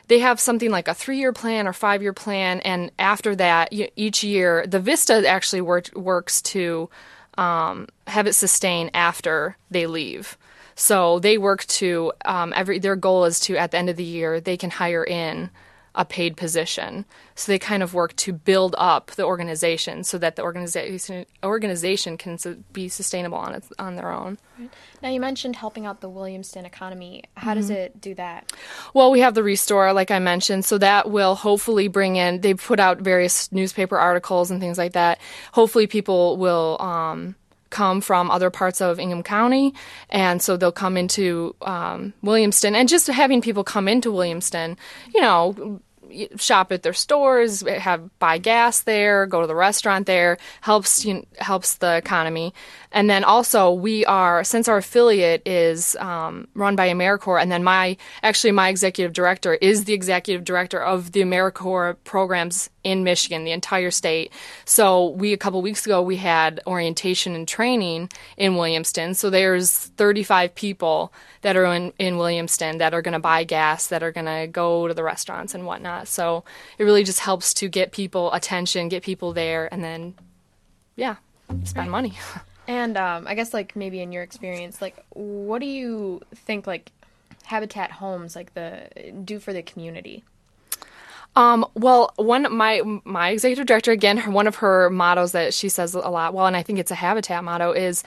they have something like a three year plan or five year plan and after that each year the Vista actually work, works to um, have it sustain after they leave. So they work to um, every their goal is to at the end of the year they can hire in a paid position. So they kind of work to build up the organization so that the organization organization can su- be sustainable on its on their own. Now you mentioned helping out the Williamston economy. How does Mhm. it do that? Well, we have the Restore, like I mentioned, so that will hopefully bring in. They put out various newspaper articles and things like that. Hopefully, people will um, come from other parts of Ingham County, and so they'll come into um, Williamston. And just having people come into Williamston, you know, shop at their stores, have buy gas there, go to the restaurant there, helps you helps the economy. And then also we are since our affiliate is um, run by AmeriCorps, and then my actually my executive director is the executive director of the AmeriCorps programs in Michigan, the entire state. So we a couple weeks ago we had orientation and training in Williamston. So there's 35 people that are in, in Williamston that are going to buy gas, that are going to go to the restaurants and whatnot. So it really just helps to get people attention, get people there, and then yeah, spend money. [laughs] And um, I guess like maybe in your experience, like what do you think like Habitat Homes like the do for the community? Um, well, one my my executive director again, one of her mottos that she says a lot. Well, and I think it's a habitat motto is,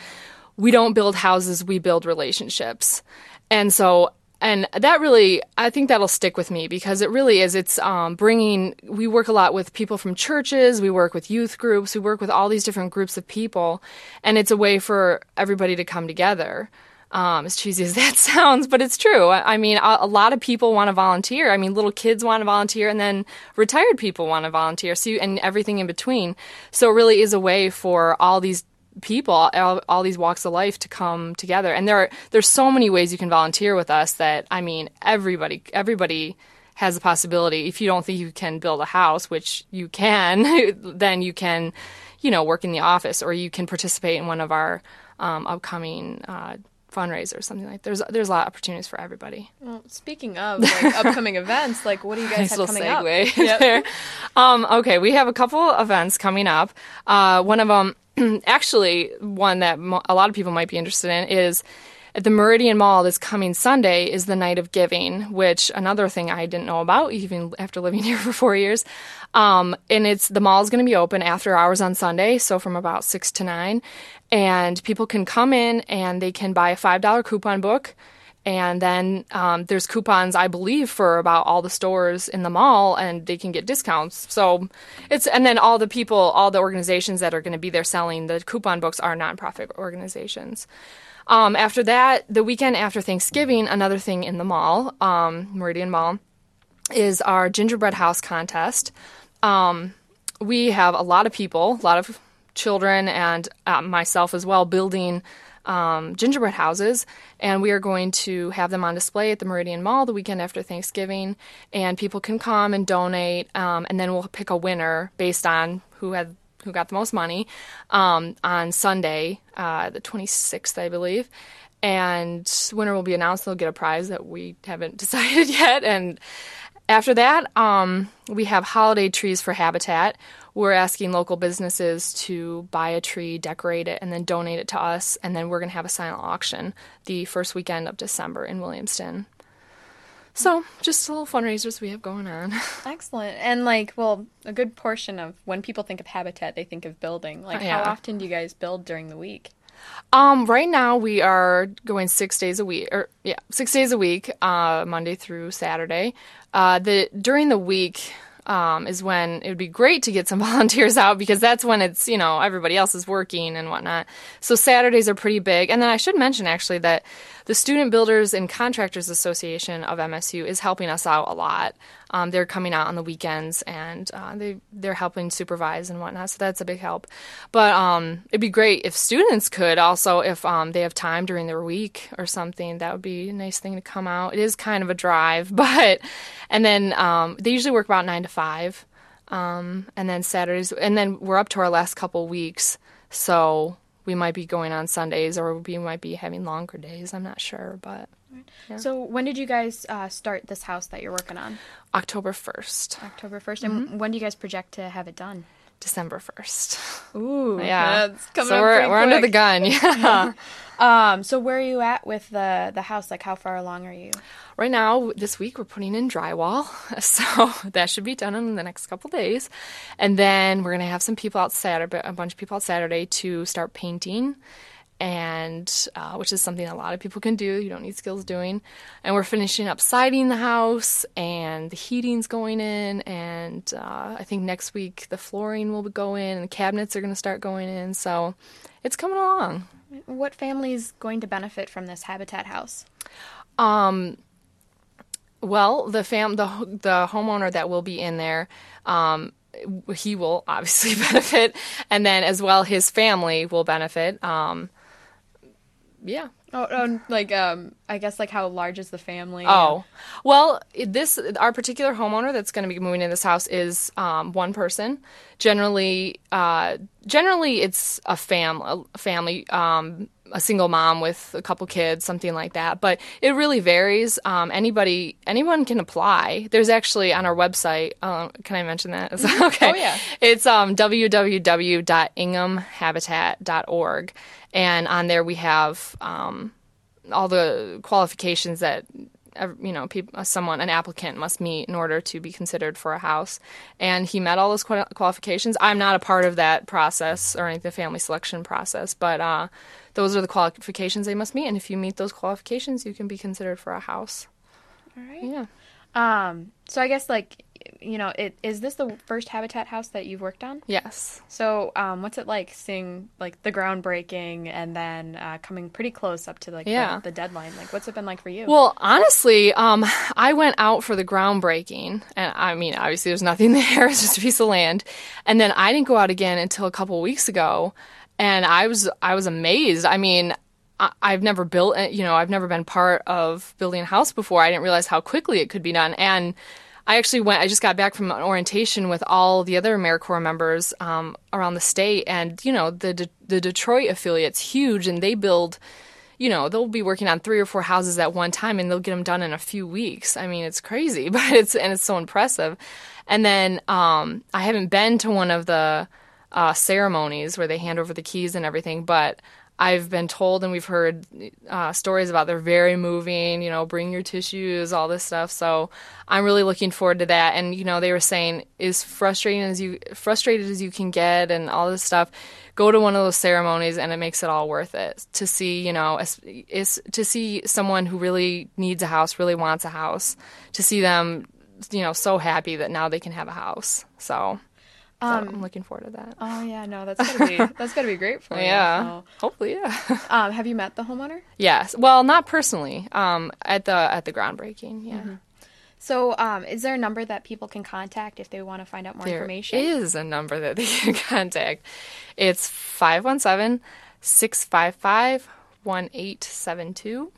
"We don't build houses, we build relationships." And so, and that really, I think that'll stick with me because it really is. It's um, bringing. We work a lot with people from churches. We work with youth groups. We work with all these different groups of people, and it's a way for everybody to come together um, as cheesy as [laughs] that sounds, but it's true. I, I mean, a, a lot of people want to volunteer. I mean, little kids want to volunteer, and then retired people want to volunteer. So, you, and everything in between. So, it really is a way for all these people, all, all these walks of life, to come together. And there, are, there's so many ways you can volunteer with us. That I mean, everybody, everybody has a possibility. If you don't think you can build a house, which you can, [laughs] then you can, you know, work in the office, or you can participate in one of our um, upcoming. Uh, fundraiser or something like there's there's a lot of opportunities for everybody Well, speaking of like [laughs] upcoming events, like what do you guys nice have coming segue up? Yep. [laughs] there. Um, okay, we have a couple events coming up. Uh, one of them, [clears throat] actually, one that mo- a lot of people might be interested in is at the Meridian Mall this coming Sunday is the Night of Giving, which another thing I didn't know about even after living [laughs] here for four years. Um, and it's the mall is going to be open after hours on Sunday, so from about six to nine, and people can come in and they can buy a five dollar coupon book. And then um, there's coupons, I believe, for about all the stores in the mall, and they can get discounts. So it's and then all the people, all the organizations that are going to be there selling the coupon books are nonprofit organizations. Um, after that, the weekend after Thanksgiving, another thing in the mall, um, Meridian Mall, is our gingerbread house contest. Um, we have a lot of people, a lot of children and uh, myself as well building um, gingerbread houses, and we are going to have them on display at the Meridian Mall the weekend after Thanksgiving, and people can come and donate, um, and then we'll pick a winner based on who had who got the most money um, on Sunday, uh, the 26th, I believe. And winner will be announced. They'll get a prize that we haven't [laughs] decided yet. And after that, um, we have holiday trees for Habitat. We're asking local businesses to buy a tree, decorate it, and then donate it to us. And then we're going to have a silent auction the first weekend of December in Williamston. So, just a little fundraisers we have going on. [laughs] Excellent. And like, well, a good portion of when people think of habitat, they think of building. Like, Yeah. how often do you guys build during the week? Um, right now we are going six days a week, or yeah, six days a week, uh, Monday through Saturday. Uh, the during the week um, is when it would be great to get some [laughs] volunteers out because that's when it's you know everybody else is working and whatnot. So Saturdays are pretty big, and then I should mention actually that the Student Builders and Contractors Association of MSU is helping us out a lot. Um, they're coming out on the weekends and uh, they they're helping supervise and whatnot, so that's a big help. But um, it'd be great if students could also, if um, they have time during their week or something, that would be a nice thing to come out. It is kind of a drive, [laughs] but and then um, they usually work about nine to five, um, and then Saturdays, and then we're up to our last couple weeks, so we might be going on Sundays or we might be having longer days. I'm not sure, but yeah. So, when did you guys uh, start this house that you're working on? October 1st. October 1st. And when do you guys project to have it done? December 1st. Ooh, [laughs] Yeah. So we're- we're under the gun, [laughs] yeah. [laughs] um. So, where are you at with the the house? Like, how far along are you? Right now, this week, we're putting in drywall. So that should be done in the next couple days. And then we're going to have some people out Saturday, a bunch of people out Saturday to start painting. And uh, which is something a lot of people can do. You don't need skills doing. And we're finishing up siding the house, and the heating's going in. And uh, I think next week the flooring will go in, and the cabinets are going to start going in. So it's coming along. What family is going to benefit from this habitat house? Um, well, the fam the the homeowner that will be in there, um, he will obviously [laughs] benefit, and then as well his family will benefit. Um, yeah. Oh, oh, like um, I guess like how large is the family? Oh, well, this our particular homeowner that's going to be moving in this house is um, one person. Generally, uh, generally it's a fam a family, um, a single mom with a couple kids, something like that. But it really varies. Um, anybody, anyone can apply. There's actually on our website. Uh, can I mention that? That [laughs] okay? Oh, yeah. It's um, www.inghamhabitat.org, and on there we have um, all the qualifications that you know peop someone an applicant must meet in order to be considered for a house and he met all those qualifications i'm not a part of that process or any of the family selection process but uh, those are the qualifications they must meet and if you meet those qualifications you can be considered for a house All right. yeah Um. So I guess like, you know, it is this the first habitat house that you've worked on? yes So, um, what's it like seeing like the groundbreaking and then uh, coming pretty close up to like Yeah. the, the deadline? Like, what's it been like for you? Well, honestly, um, I went out for the groundbreaking, and I mean, obviously, there's nothing [laughs] there; it's just a piece of land. And then I didn't go out again until a couple weeks ago, and I was I was amazed. I mean. I've never built, you know, I've never been part of building a house before. I didn't realize how quickly it could be done. And I actually went, I just got back from an orientation with all the other AmeriCorps members um, around the state. And, you know, the, De- the Detroit affiliate's huge and they build, you know, they'll be working on three or four houses at one time and they'll get them done in a few weeks. I mean, it's crazy, [laughs] but it's, and it's so impressive. And then um, I haven't been to one of the uh, ceremonies where they hand over the keys and everything, but I've been told and we've heard uh, stories about they're very moving, you know, bring your tissues, all this stuff. So I'm really looking forward to that. And, you know, they were saying, as frustrating as you, frustrated as you can get and all this stuff, go to one of those ceremonies and it makes it all worth it to see, you know, is, is to see someone who really needs a house, really wants a house, to see them, you know, so happy that now they can have a house. So, so Um, I'm looking forward to that. oh yeah, no, that's gotta be [laughs] that's gotta be great for you. Yeah. So, Hopefully, yeah. [laughs] um, have you met the homeowner? Yes. Well, not personally. Um, at the at the groundbreaking. Yeah. So, um, is there a number that people can contact if they want to find out more There information? is a number that they [laughs] can contact. It's 517 655 1872.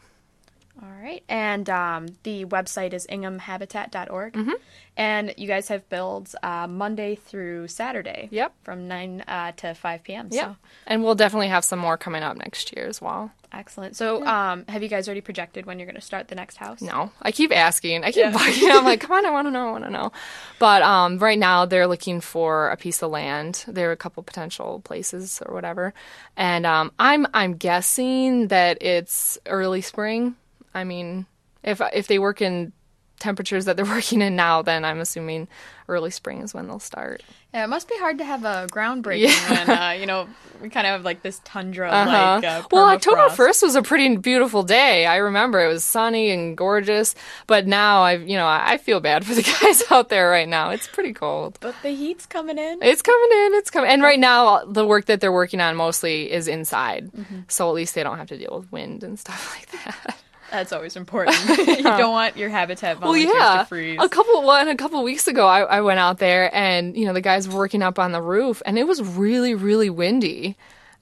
All right. And um, the website is inghamhabitat.org. Mm-hmm. And you guys have builds uh, Monday through Saturday. Yep. From 9 uh, to 5 p.m. Yeah. So, And we'll definitely have some more coming up next year as well. excellent. So, um, have you guys already projected when you're going to start the next house? No, I keep asking. I keep Yeah. bugging. I'm like, come on, I want to know, I want to know. But um, right now, they're looking for a piece of land. There are a couple potential places or whatever, and um, I'm I'm guessing that it's early spring. I mean, if if they work in temperatures that they're [laughs] working in now, then I'm assuming early spring is when they'll start. Yeah, it must be hard to have a groundbreaking Yeah. when, uh, you know, we kind of have like this tundra Uh-huh. like uh, well, October first was a pretty beautiful day. I remember it was sunny and gorgeous. But now I, you know, I feel bad for the [laughs] guys out there right now. It's pretty cold. But the heat's coming in. It's coming in. It's coming. And right now, the work that they're working on mostly is inside, Mhm. so at least they don't have to deal with wind and [laughs] stuff like that. That's always important. [laughs] you don't want your habitat Well, volunteers yeah. to freeze. A couple one a couple weeks ago, I, I went out there and you know the guys were working up on the roof, and it was really really windy,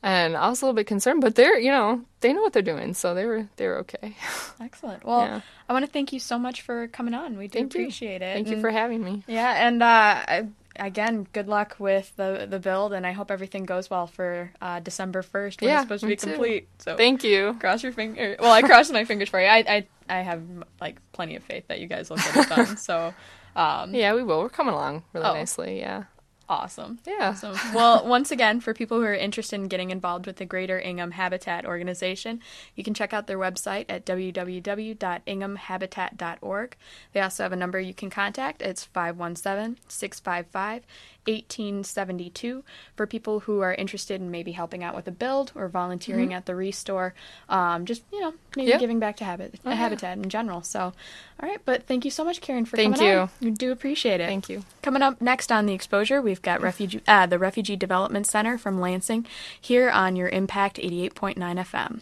and I was a little bit concerned. But they're you know they know what they're doing, so they were they were okay. [laughs] Excellent. Well, Yeah. I want to thank you so much for coming on. We do Thank you. appreciate it. Thank you for having me. Yeah, and uh, I- again, good luck with the the build, and I hope everything goes well for uh, December first when Yeah, it's supposed to be too. complete. So Thank you. Cross your finger. Well, I crossed my fingers for you. I I I have like plenty of faith that you guys will get it done. [laughs] So. Um, Yeah, we will. We're coming along really Oh. nicely. Yeah. Awesome. Yeah. Awesome. Well, [laughs] once again, for people who are interested in getting involved with the Greater Ingham Habitat Organization, you can check out their website at www.inghamhabitat.org. They also have a number you can contact. It's 517 655 1872 for people who are interested in maybe helping out with a build or volunteering Mhm. at the restore. Um, just, you know, maybe Yeah. giving back to habit, Oh, yeah. Habitat in general. So, all right. But thank you so much, Karen, for Thank coming you. on. We do appreciate it. Thank you. Coming up next on the exposure, we've got refugee, uh, the Refugee Development Center from Lansing here on your Impact 88.9 FM.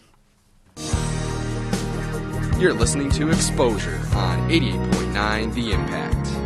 You're listening to Exposure on 88.9 The Impact.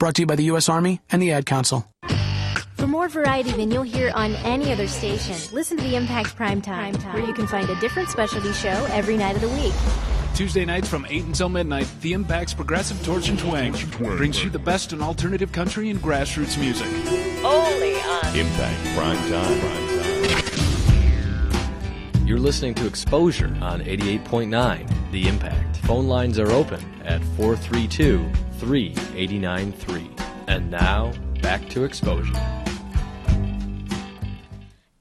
Brought to you by the U.S. Army and the Ad Council. For more variety than you'll hear on any other station, listen to the Impact Prime Time, where you can find a different specialty show every night of the week. Tuesday nights from 8 until midnight, The Impact's Progressive Torch and Twang brings you the best in alternative country and grassroots music. Only on Impact Prime Time. You're listening to Exposure on 88.9 The Impact. Phone lines are open at 432 3893. And now, back to Exposure.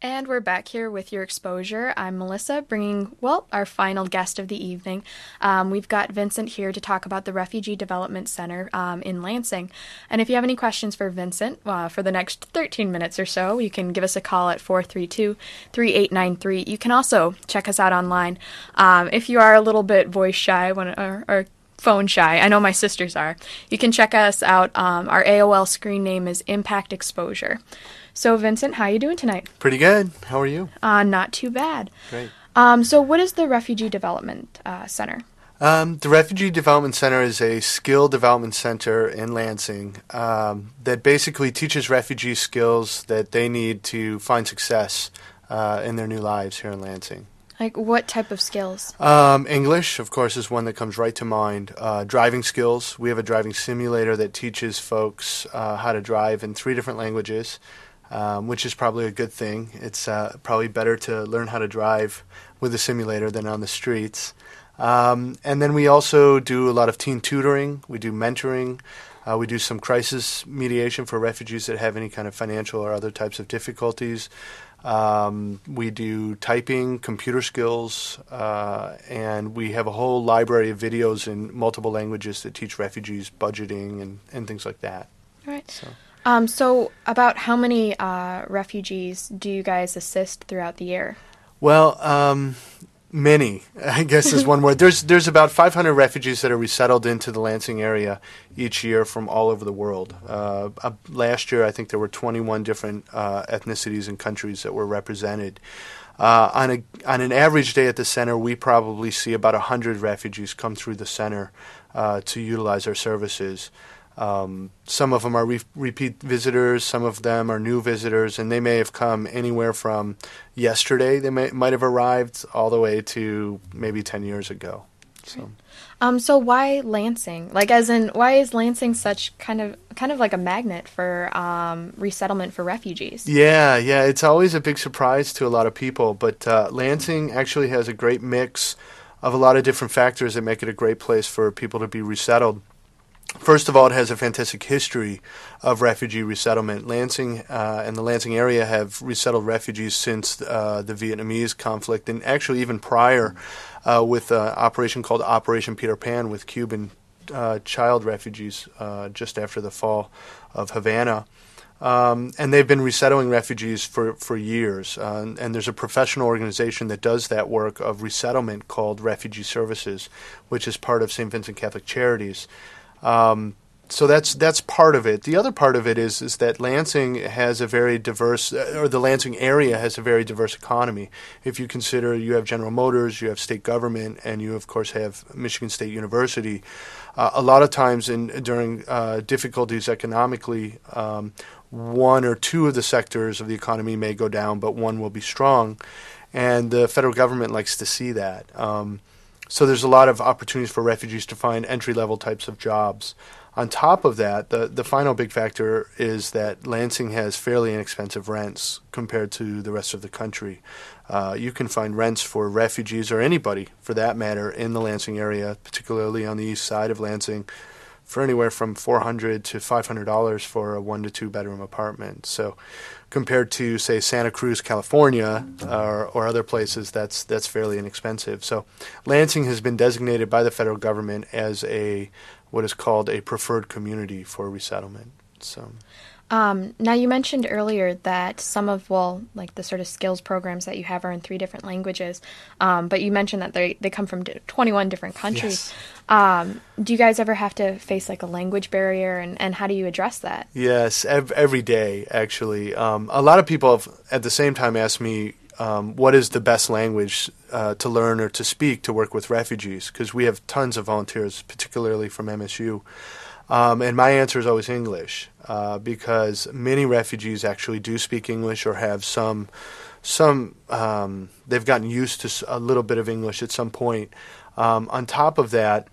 And we're back here with your exposure. I'm Melissa, bringing, well, our final guest of the evening. Um, we've got Vincent here to talk about the Refugee Development Center um, in Lansing. And if you have any questions for Vincent uh, for the next 13 minutes or so, you can give us a call at 432 3893. You can also check us out online. Um, if you are a little bit voice shy when, or, or phone shy. I know my sisters are. You can check us out. Um, our AOL screen name is Impact Exposure. So, Vincent, how are you doing tonight? Pretty good. How are you? Uh, not too bad. Great. Um, so, what is the Refugee Development uh, Center? Um, the Refugee Development Center is a skill development center in Lansing um, that basically teaches refugees skills that they need to find success uh, in their new lives here in Lansing. Like, what type of skills? Um, English, of course, is one that comes right to mind. Uh, driving skills. We have a driving simulator that teaches folks uh, how to drive in three different languages, um, which is probably a good thing. It's uh, probably better to learn how to drive with a simulator than on the streets. Um, and then we also do a lot of teen tutoring. We do mentoring. Uh, we do some crisis mediation for refugees that have any kind of financial or other types of difficulties. Um, we do typing, computer skills, uh, and we have a whole library of videos in multiple languages that teach refugees budgeting and, and things like that. All right. So. Um, so, about how many uh, refugees do you guys assist throughout the year? Well, um, many, [laughs] I guess is one word. There's there's about 500 refugees that are resettled into the Lansing area each year from all over the world. Uh, uh, last year, I think there were 21 different uh, ethnicities and countries that were represented. Uh, on a on an average day at the center, we probably see about 100 refugees come through the center uh, to utilize our services. Um, some of them are re- repeat visitors, some of them are new visitors, and they may have come anywhere from yesterday, they may, might have arrived, all the way to maybe 10 years ago. So. Um, so why Lansing? Like, as in, why is Lansing such kind of kind of like a magnet for um, resettlement for refugees? Yeah, yeah, it's always a big surprise to a lot of people. But uh, Lansing actually has a great mix of a lot of different factors that make it a great place for people to be resettled. First of all, it has a fantastic history of refugee resettlement. Lansing uh, and the Lansing area have resettled refugees since uh, the Vietnamese conflict, and actually even prior, uh, with an operation called Operation Peter Pan with Cuban uh, child refugees uh, just after the fall of Havana. Um, and they've been resettling refugees for, for years. Uh, and, and, there's a professional organization that does that work of resettlement called Refugee Services, which is part of St. Vincent Catholic Charities. Um, so that's that's part of it. The other part of it is is that Lansing has a very diverse, or the Lansing area has a very diverse economy. If you consider you have General Motors, you have state government, and you of course have Michigan State University. Uh, a lot of times in during uh, difficulties economically, um, one or two of the sectors of the economy may go down, but one will be strong, and the federal government likes to see that. Um, so there's a lot of opportunities for refugees to find entry level types of jobs. On top of that, the, the final big factor is that Lansing has fairly inexpensive rents compared to the rest of the country. Uh, you can find rents for refugees or anybody, for that matter, in the Lansing area, particularly on the east side of Lansing, for anywhere from 400 to $500 for a one to two bedroom apartment. So compared to say Santa Cruz, California, or, or other places, that's that's fairly inexpensive. So, Lansing has been designated by the federal government as a what is called a preferred community for resettlement. So. Um, now you mentioned earlier that some of well, like the sort of skills programs that you have are in three different languages, um, but you mentioned that they they come from twenty one different countries. Yes. Um, do you guys ever have to face like a language barrier, and, and how do you address that? Yes, ev- every day actually. Um, a lot of people have at the same time asked me um, what is the best language uh, to learn or to speak to work with refugees because we have tons of volunteers, particularly from MSU. Um, and my answer is always English uh, because many refugees actually do speak English or have some some um, they've gotten used to a little bit of English at some point. Um, on top of that,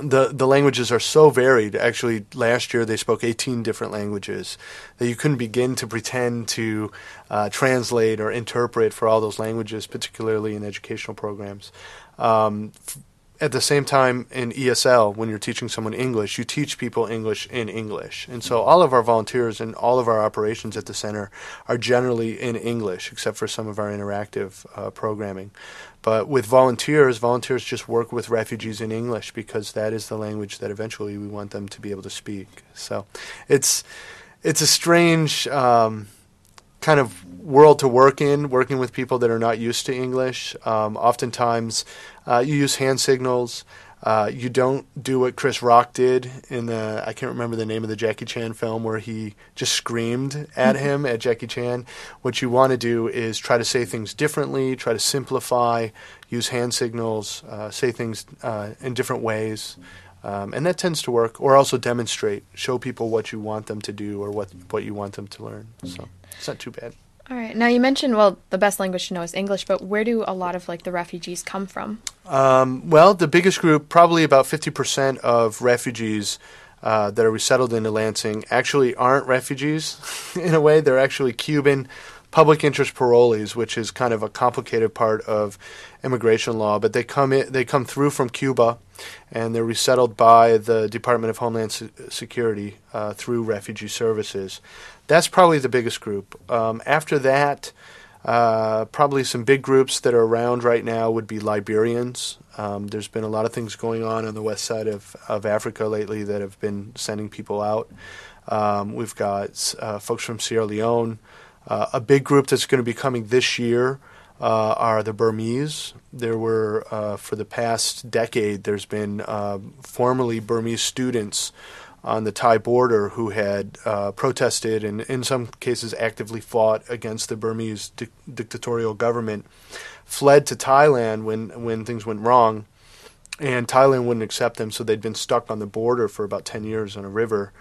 the the languages are so varied. Actually, last year they spoke 18 different languages that you couldn't begin to pretend to uh, translate or interpret for all those languages, particularly in educational programs. Um, at the same time in ESL, when you're teaching someone English, you teach people English in English. And so all of our volunteers and all of our operations at the center are generally in English, except for some of our interactive uh, programming. But with volunteers, volunteers just work with refugees in English because that is the language that eventually we want them to be able to speak. So it's it's a strange um, kind of world to work in, working with people that are not used to English. Um, oftentimes, uh, you use hand signals. Uh, you don't do what Chris Rock did in the I can't remember the name of the Jackie Chan film where he just screamed at him at Jackie Chan. What you want to do is try to say things differently, try to simplify, use hand signals, uh, say things uh, in different ways. Um, and that tends to work, or also demonstrate, show people what you want them to do or what what you want them to learn. So it's not too bad. All right. Now you mentioned well the best language to know is English, but where do a lot of like the refugees come from? Um, well, the biggest group, probably about fifty percent of refugees uh, that are resettled into Lansing, actually aren't refugees. [laughs] in a way, they're actually Cuban, public interest parolees, which is kind of a complicated part of immigration law. But they come in, they come through from Cuba, and they're resettled by the Department of Homeland Se- Security uh, through Refugee Services. That's probably the biggest group. Um, after that. Uh, probably some big groups that are around right now would be Liberians. Um, there's been a lot of things going on on the west side of, of Africa lately that have been sending people out. Um, we've got uh, folks from Sierra Leone. Uh, a big group that's going to be coming this year uh, are the Burmese. There were, uh, for the past decade, there's been uh, formerly Burmese students on the Thai border who had uh, protested and, in some cases, actively fought against the Burmese di- dictatorial government, fled to Thailand when when things went wrong, and Thailand wouldn't accept them, so they'd been stuck on the border for about ten years on a river.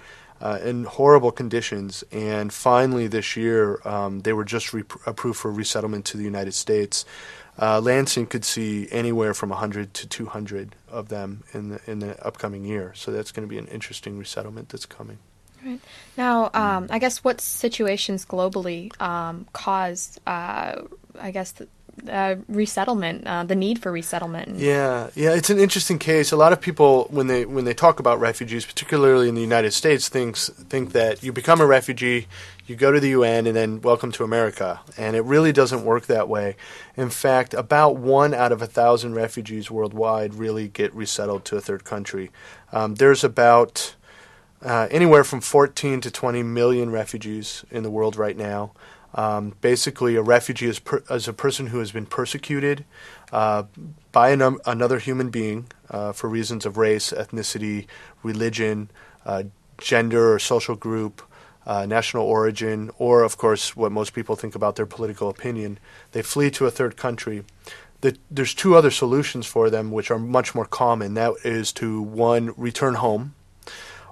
Uh, in horrible conditions, and finally this year um, they were just re- approved for resettlement to the United States. Uh, Lansing could see anywhere from 100 to 200 of them in the in the upcoming year. So that's going to be an interesting resettlement that's coming. Right. Now, um, I guess what situations globally um, cause, uh, I guess, the, uh, resettlement, uh, the need for resettlement? Yeah, yeah, it's an interesting case. A lot of people, when they when they talk about refugees, particularly in the United States, thinks think that you become a refugee, you go to the UN, and then welcome to America. And it really doesn't work that way. In fact, about one out of a thousand refugees worldwide really get resettled to a third country. Um, there's about uh, anywhere from 14 to 20 million refugees in the world right now. Um, basically, a refugee is, per, is, a person who has been persecuted uh, by an, another human being uh, for reasons of race, ethnicity, religion, uh, gender or social group, uh, national origin, or, of course, what most people think about their political opinion. They flee to a third country. The, there's two other solutions for them, which are much more common. That is to, one, return home,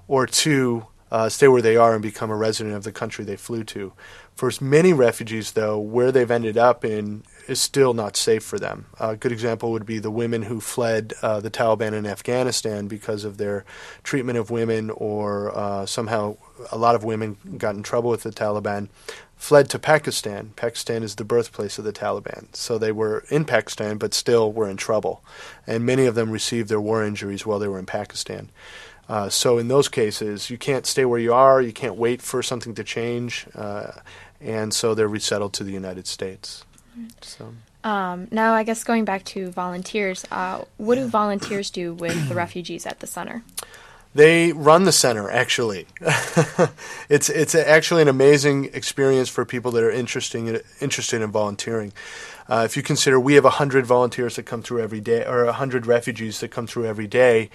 or two, uh, stay where they are and become a resident of the country they flew to. For many refugees, though, where they've ended up in is still not safe for them. A good example would be the women who fled uh, the Taliban in Afghanistan because of their treatment of women, or uh, somehow a lot of women got in trouble with the Taliban, fled to Pakistan. Pakistan is the birthplace of the Taliban. So they were in Pakistan, but still were in trouble. And many of them received their war injuries while they were in Pakistan. Uh, so in those cases, you can't stay where you are. You can't wait for something to change, uh, and so they're resettled to the United States. So. Um, now, I guess going back to volunteers, uh, what do volunteers do with the refugees at the center? They run the center. Actually, [laughs] it's it's actually an amazing experience for people that are interesting interested in volunteering. Uh, if you consider we have hundred volunteers that come through every day, or hundred refugees that come through every day,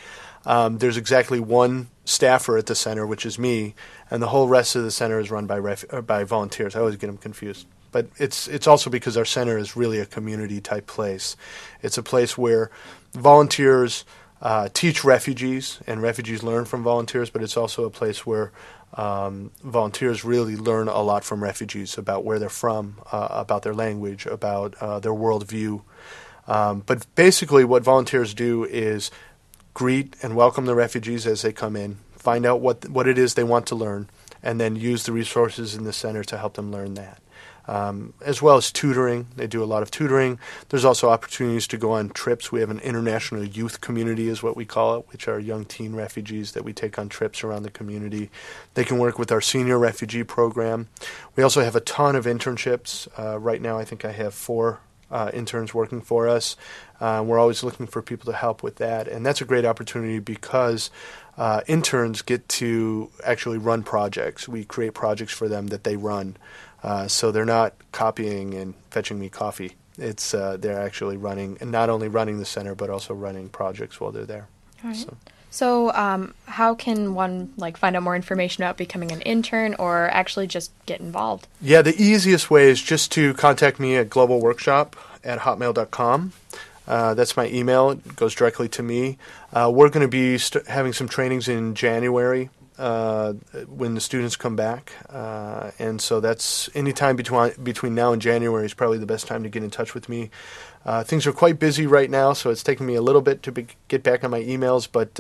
um, there's exactly one staffer at the center, which is me, and the whole rest of the center is run by ref- by volunteers. I always get them confused, but it's it's also because our center is really a community type place. It's a place where volunteers uh, teach refugees, and refugees learn from volunteers. But it's also a place where um, volunteers really learn a lot from refugees about where they're from, uh, about their language, about uh, their worldview. Um, but basically, what volunteers do is greet and welcome the refugees as they come in, find out what what it is they want to learn, and then use the resources in the center to help them learn that um, as well as tutoring. They do a lot of tutoring. There's also opportunities to go on trips. We have an international youth community, is what we call it, which are young teen refugees that we take on trips around the community. They can work with our senior refugee program. We also have a ton of internships. Uh, right now, I think I have four uh, interns working for us. Uh, we're always looking for people to help with that, and that's a great opportunity because uh, interns get to actually run projects. We create projects for them that they run. Uh, so they're not copying and fetching me coffee. It's uh, they're actually running, and not only running the center, but also running projects while they're there. All right. So. So, um, how can one like find out more information about becoming an intern, or actually just get involved? Yeah, the easiest way is just to contact me at globalworkshop at hotmail.com. Uh, that's my email. It goes directly to me. Uh, we're going to be st- having some trainings in January uh, when the students come back, uh, and so that's any time between between now and January is probably the best time to get in touch with me. Uh, things are quite busy right now, so it's taking me a little bit to be, get back on my emails, but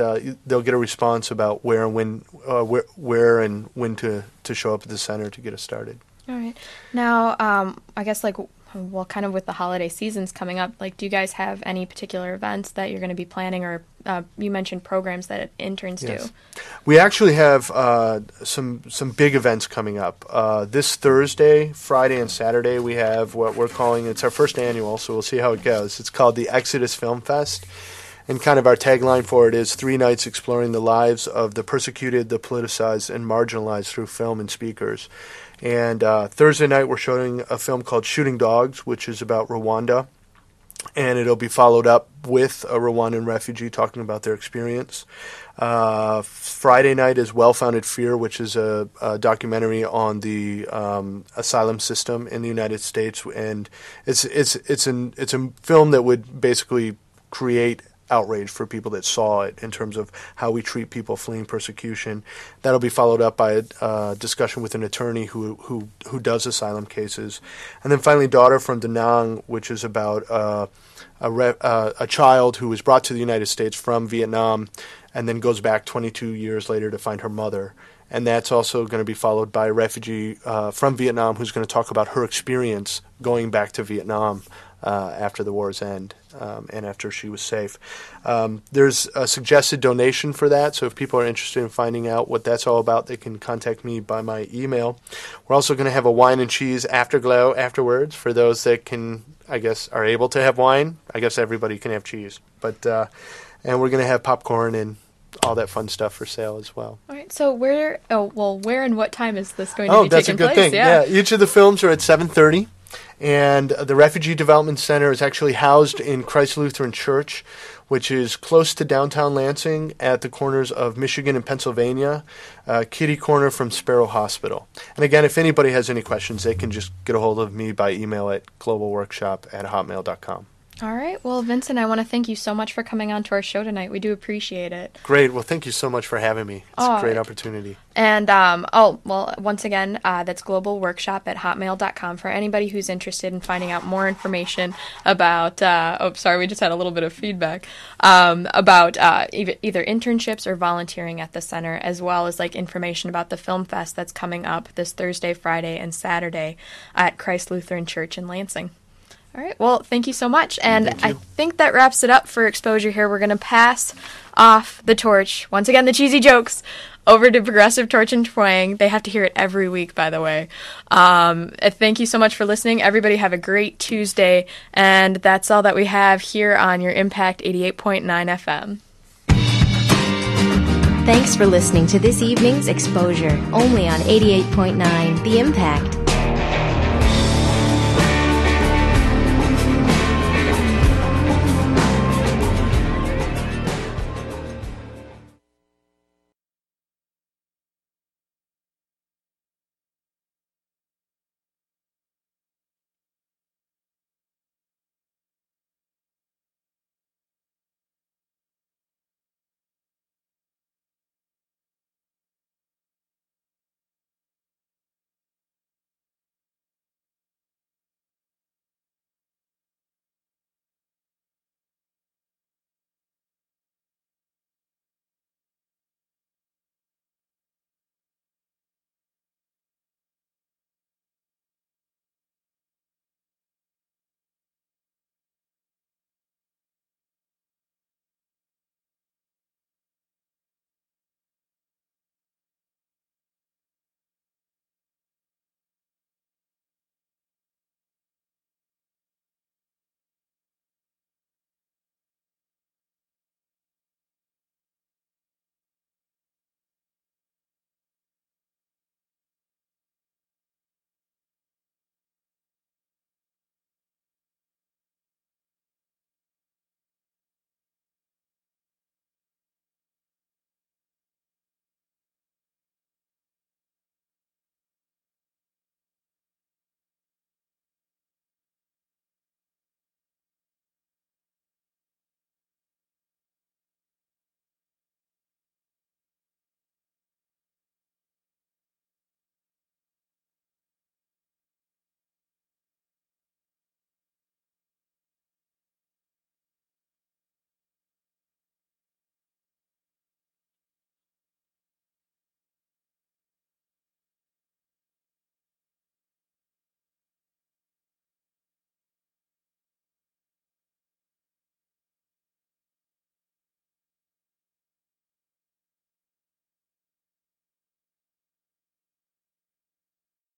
they'll get a response about where and when, where, where and when to, to show up at the center to get us started. All right. Now, um, I guess like well, kind of with the holiday seasons coming up, like, do you guys have any particular events that you're going to be planning, or uh, you mentioned programs that interns Yes. do? We actually have uh, some some big events coming up. Uh, this Thursday, Friday, and Saturday, we have what we're calling it's our first annual, so we'll see how it goes. It's called the Exodus Film Fest, and kind of our tagline for it is three nights exploring the lives of the persecuted, the politicized, and marginalized through film and speakers. And uh, Thursday night, we're showing a film called Shooting Dogs, which is about Rwanda and it'll be followed up with a Rwandan refugee talking about their experience. Uh, Friday night is Well Founded Fear, which is a, a documentary on the um, asylum system in the United States, and it's it's it's an it's a film that would basically create outrage for people that saw it in terms of how we treat people fleeing persecution. That'll be followed up by a uh, discussion with an attorney who, who who does asylum cases, and then finally, Daughter from Da Nang, which is about uh, a re- uh, a child who was brought to the United States from Vietnam, and then goes back 22 years later to find her mother. And that's also going to be followed by a refugee uh, from Vietnam who's going to talk about her experience going back to Vietnam uh, after the war's end um, and after she was safe. Um, there's a suggested donation for that, so if people are interested in finding out what that's all about, they can contact me by my email. We're also going to have a wine and cheese afterglow afterwards for those that can, I guess, are able to have wine. I guess everybody can have cheese, but uh, and we're going to have popcorn and all that fun stuff for sale as well. All right. So where? Oh, well, where and what time is this going to Oh, be that's a taking good place? thing. Yeah. each of the films are at 7:30, and the Refugee Development Center is actually housed in Christ Lutheran Church, which is close to downtown Lansing, at the corners of Michigan and Pennsylvania, uh, kitty corner from Sparrow Hospital. And again, if anybody has any questions, they can just get a hold of me by email at globalworkshop at hotmail.com. All right. Well, Vincent, I want to thank you so much for coming on to our show tonight. We do appreciate it. Great. Well, thank you so much for having me. It's Oh, a great opportunity. And um, oh, well, once again, uh, that's globalworkshop at hotmail.com for anybody who's interested in finding out more information about. Uh, oh, sorry, we just had a little bit of feedback um, about uh, either, either internships or volunteering at the center, as well as like information about the film fest that's coming up this Thursday, Friday, and Saturday at Christ Lutheran Church in Lansing. All right. Well, thank you so much. And I think that wraps it up for exposure here. We're going to pass off the torch. Once again, the cheesy jokes over to Progressive Torch and Twang. They have to hear it every week, by the way. Um, uh, thank you so much for listening. Everybody have a great Tuesday. And that's all that we have here on your Impact 88.9 FM. Thanks for listening to this evening's exposure, only on 88.9 The Impact.